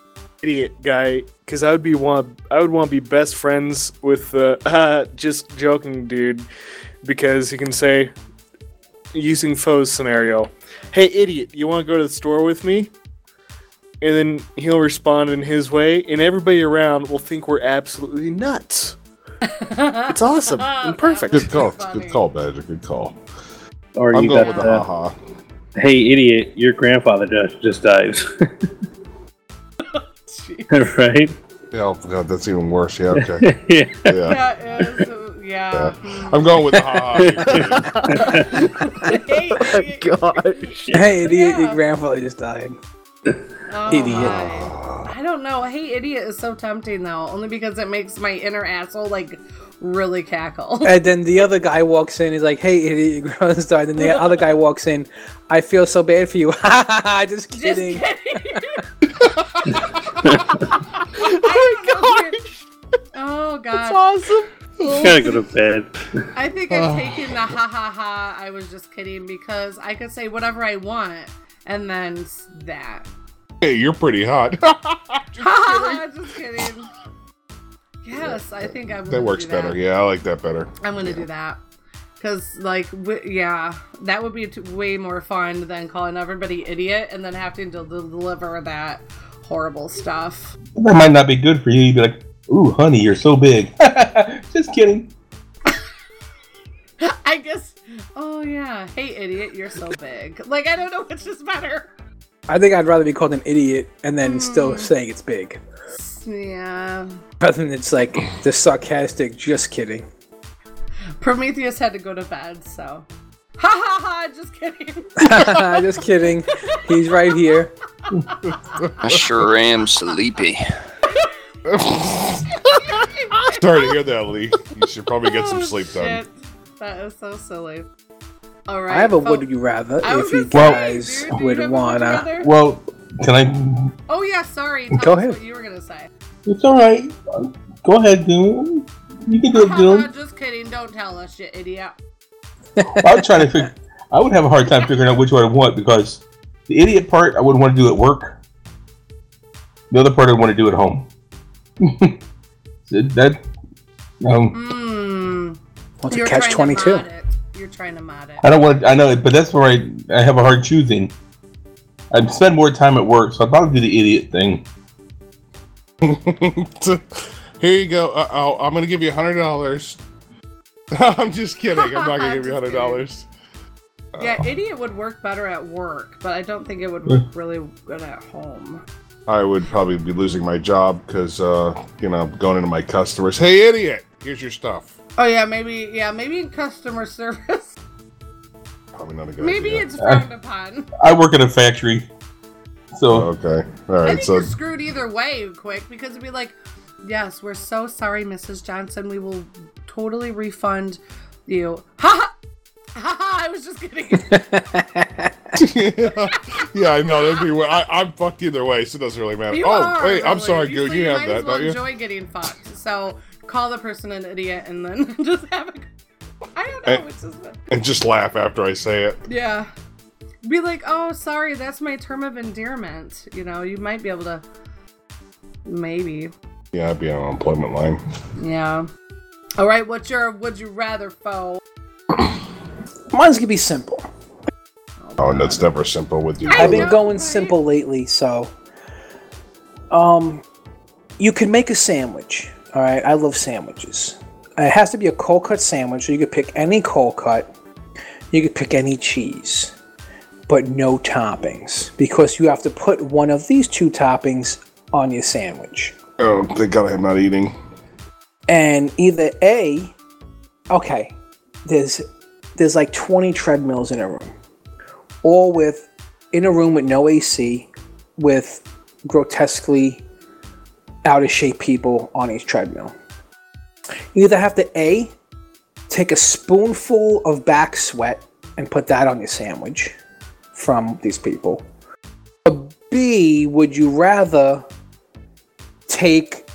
idiot guy because I would be one. I would want to be best friends with the uh, just joking dude because he can say using foes scenario, "Hey idiot, you want to go to the store with me?" And then he'll respond in his way, and everybody around will think we're absolutely nuts. It's awesome and perfect. Good call. Funny. Good call, Badger. Good call. Or I'm you going got with the the, haha. Hey, idiot! Your grandfather just just died. right? Yeah, oh, God, that's even worse. Yeah, okay. yeah. yeah. That is, uh, yeah. I'm going with the ha Gosh. Hey, idiot, your grandfather just died. Oh, Idiot. my. I don't know. Hey, idiot is so tempting though, only because it makes my inner asshole like really cackle. And then the other guy walks in. He's like, "Hey, idiot, your grandfather's died." And the other guy walks in. I feel so bad for you. Ha ha ha! Just kidding. oh my gosh. Oh god. That's awesome. Gotta go to bed. I think I'm taking the ha ha ha. I was just kidding because I could say whatever I want and then that. Hey, you're pretty hot. Just kidding. Yes, I think I'm. that works do that. better. Yeah, I like that better. I'm gonna do that. Cause like, w- yeah, that would be t- way more fun than calling everybody idiot and then having to deliver that horrible stuff. That might not be good for you. You'd be like, "Ooh, honey, you're so big." Just kidding. I guess. Oh yeah. Hey, idiot, you're so big. Like I don't know which is better. I think I'd rather be called an idiot and then still hmm. saying it's big, Yeah. rather than it's like the sarcastic. Just kidding. Prometheus had to go to bed, so. Ha ha ha! Just kidding. just kidding. He's right here. I sure am sleepy. Sorry to hear that, Lee. You should probably get some oh, sleep then. Oh, Shit. That is so silly. All right. I have a folks. would you rather if you gonna say, guys dude, would have a would you wanna. Well, can I? Oh yeah, sorry. Tell Go us ahead. what you were gonna say. It's all right. Go ahead, Doom. You can do it, Doom. Just kidding. Don't tell us, you idiot. I'm trying to figure. I would have a hard time figuring out which one I want because the idiot part I would want to do at work. The other part I would want to do at home. So that um, Hmm. What's a You're catch trying to 22? mod it. You're trying to mod it. I don't want. to I know, it, but that's where I I have a hard choosing. I spend more time at work, so I'll probably do the idiot thing. Here you go. Uh, oh, I'm gonna give you a hundred dollars. I'm just kidding. I'm not gonna give you a hundred dollars. Yeah, idiot would work better at work, but I don't think it would work really good at home. I would probably be losing my job because, uh, you know, going into my customers. Hey, idiot! Here's your stuff. Oh yeah, maybe yeah, maybe in customer service. Probably not a good maybe idea. it's frowned upon. I work in a factory, so okay. All right. I think So you're screwed either way, quick, because it'd be like, yes, we're so sorry, Mrs. Johnson. We will totally refund you. Ha ha! Ha ha! I was just kidding. yeah, I know. That'd be. I, I'm fucked either way, so it doesn't really matter. You oh, are, wait. I'm really. sorry, You- You, have might that, as well don't you? enjoy getting fucked. So call the person an idiot and then just have a. I don't know. And, It's just and just laugh after I say it. yeah. Be like, oh, sorry, that's my term of endearment. You know, you might be able to. Maybe. Yeah, I'd be on unemployment line. Yeah. All right. What's your would you rather foe? Mine's gonna be simple. Oh, and that's never simple with you. I've been going simple lately, so um you can make a sandwich. All right, I love sandwiches. It has to be a cold cut sandwich. So you could pick any cold cut. You could pick any cheese, but no toppings because you have to put one of these two toppings on your sandwich. Oh, thank God I'm not eating. And either A, okay, there's there's like 20 treadmills in a room, all with in a room with no AC, with grotesquely out of shape people on each treadmill. You either have to A, take a spoonful of back sweat and put that on your sandwich from these people. Or B, would you rather take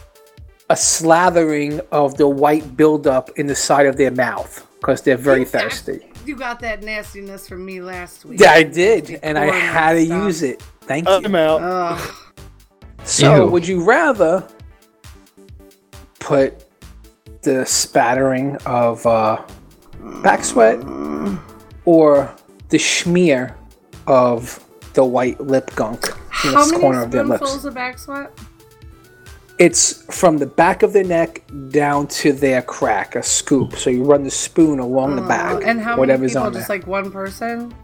a slathering of the white buildup in the side of their mouth because they're very thirsty? You got that nastiness from me last week. Yeah, I did, and I had to stuff. use it. Thank you. I'm out. Ugh. So, Ew. would you rather put the spattering of uh, back sweat or the smear of the white lip gunk in How the many corner of their lips? spoonfuls of back sweat? It's from the back of their neck down to their crack, a scoop. So you run the spoon along the back, Oh, and how whatever's many people? on Just there. like one person?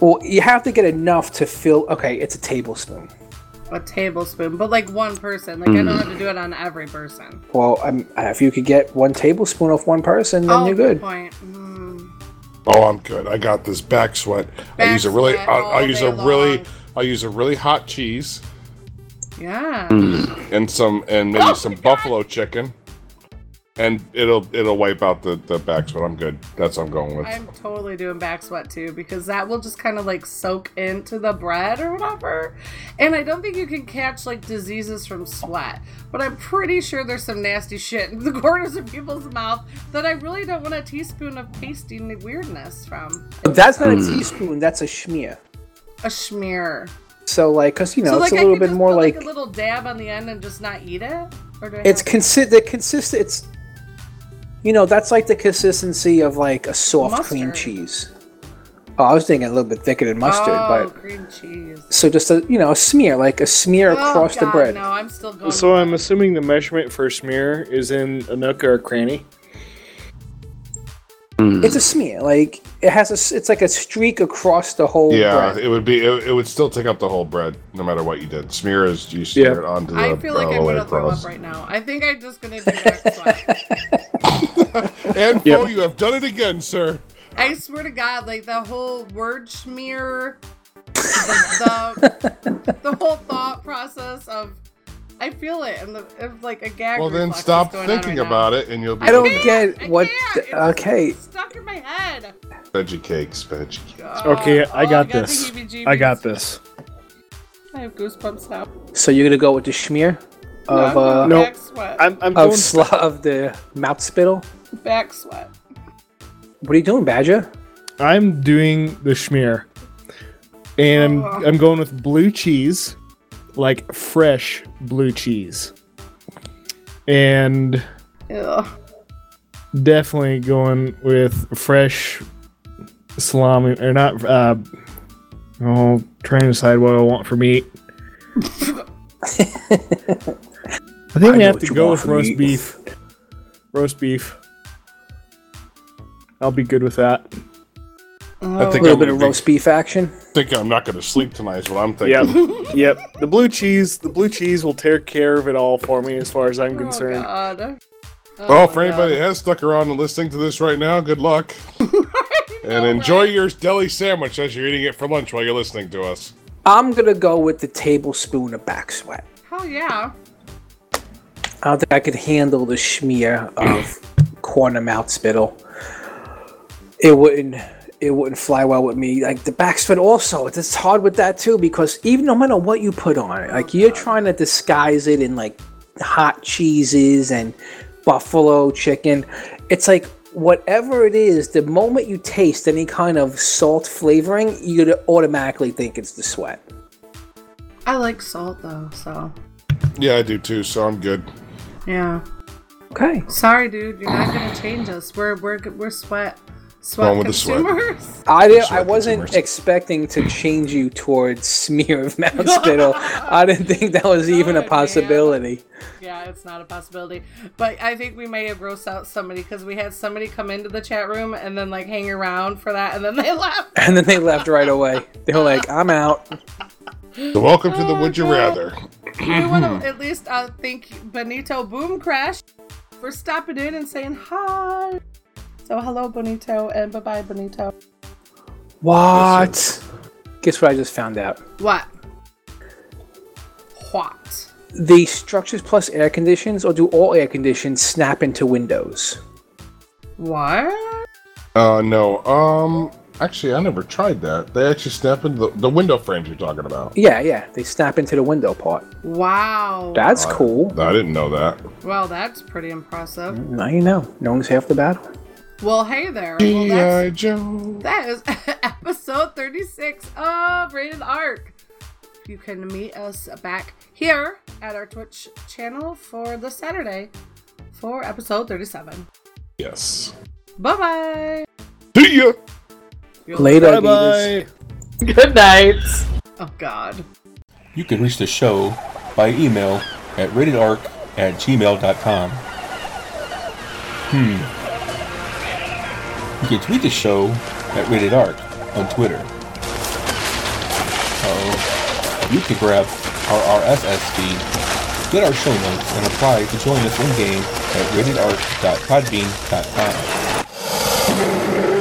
Well, you have to get enough to fill. Okay, it's a tablespoon. A tablespoon, but like one person. Like I don't have to do it on every person. Well, I'm, if you could get one tablespoon off one person, then oh, you're good. Point. Mm. Oh, I'm good. I got this back sweat. I use a really, I'll, I'll use a day really, long. I'll use a really hot cheese Yeah. Mm. and some, and maybe oh, some buffalo chicken, and it'll, it'll wipe out the the back sweat. I'm good. That's what I'm going with. I'm totally doing back sweat too because that will just kind of like soak into the bread or whatever. And I don't think you can catch like diseases from sweat, but I'm pretty sure there's some nasty shit in the corners of people's mouth that I really don't want a teaspoon of pasting weirdness from. That's not a mm. teaspoon. That's a schmear. A schmear. So, like, cause you know, so it's like a I little could bit just more put, like, like a little dab on the end and just not eat it. Or do I it's have- consi- the consistent. It's you know, that's like the consistency of like a soft cream cheese. Oh, I was thinking a little bit thicker than mustard, oh, but cream cheese. so just a you know a smear, like a smear Oh, across the God, bread. No, I'm still going. So I'm assuming the measurement for smear is in a nook or a cranny. Mm. It's a smear, like it has a. It's like a streak across the whole. Yeah, bread. it would be. It, it would still take up the whole bread, no matter what you did. Smear is you smear Yeah. it onto the I feel like uh, I'm way gonna throw across. up right now. I think I'm just gonna do back sweat. And Yep. Foe, you have done it again, sir. I swear to God, like the whole word smear, the, the, the whole thought process of, I feel it, and it's like a gag. Well, then reflex stop going on thinking right now. about it, and you'll be. I don't able to get what. can't. the- okay, stuck in my head. Veggie cakes, veggie cakes. Okay, Oh, I oh, got the this. heebie-jeebies. I got this. I have goosebumps now. so you're gonna go with the schmear No, of I'm uh, going No. back sweat. I'm, I'm of going. sl- of the mouth spittle. back sweat. What are you doing, Badger? I'm doing the schmear, and I'm, I'm going with blue cheese, like fresh blue cheese, and Ew. definitely going with fresh salami or not. Uh, oh, trying to decide what I want for meat. I think I we have to go with roast meat. beef. Roast beef. I'll be good with that. I Oh, A little I'm bit of roast beef action. think I'm not going to sleep tonight. Is what I'm thinking. Yep, yep. The blue cheese, the blue cheese will take care of it all for me, as far as I'm Oh, concerned. God. Oh, my oh, for anybody that has stuck around and listening to this right now, good luck. and enjoy your deli sandwich as you're eating it for lunch while you're listening to us. I'm gonna go with the tablespoon of back sweat. Hell yeah. I don't think I could handle the schmear of corner mouth spittle. It wouldn't. It wouldn't fly well with me. Like the back sweat, also, it's it's hard with that too because even no matter what you put on it, like you're trying to disguise it in like hot cheeses and buffalo chicken. It's like whatever it is, the moment you taste any kind of salt flavoring, you automatically think it's the sweat. I like salt though, so Yeah, I do too, so I'm good. yeah. Okay. Sorry, dude, you're not gonna change us. We're we're we're sweat sweat Going with the sweat. I did, I wasn't consumers. expecting to change you towards smear of mouth spittle. I didn't think that was even a Good, man. possibility. Yeah, it's not a possibility. But I think we may have grossed out somebody because we had somebody come into the chat room and then like hang around for that and then they left. And then they left right away. They were like, "I'm out." So welcome to the Oh, Would You God. Rather. I want to at least uh, thank Benito Boom Crash for stopping in and saying hi. So hello, Bonito, and bye bye, Bonito. What? Guess what I just found out? What? What? The Structures Plus air conditions, or do all air conditions snap into windows? What? Uh, no. Um, actually, I never tried that. They actually snap into the, the window frames you're talking about. Yeah, yeah, they snap into the window part. Wow. That's I- cool. I didn't know that. well, that's pretty impressive. Now you know. Knowing's half the battle. Well, hey there. Well, that's, G.I. Joe. that is episode 36 of Rated ARK. You can meet us back here at our Twitch channel for the Saturday for episode 37. Yes. Bye bye. See ya. Later, Bye Adidas. bye. Good night. Oh, God. You can reach the show by email at ratedarc at gmail.com. Hmm. You can tweet the show at ratedarc on Twitter. Uh-oh. You can grab our RSS feed, get our show notes, and apply to join us in-game at ratedarc.podbean.com.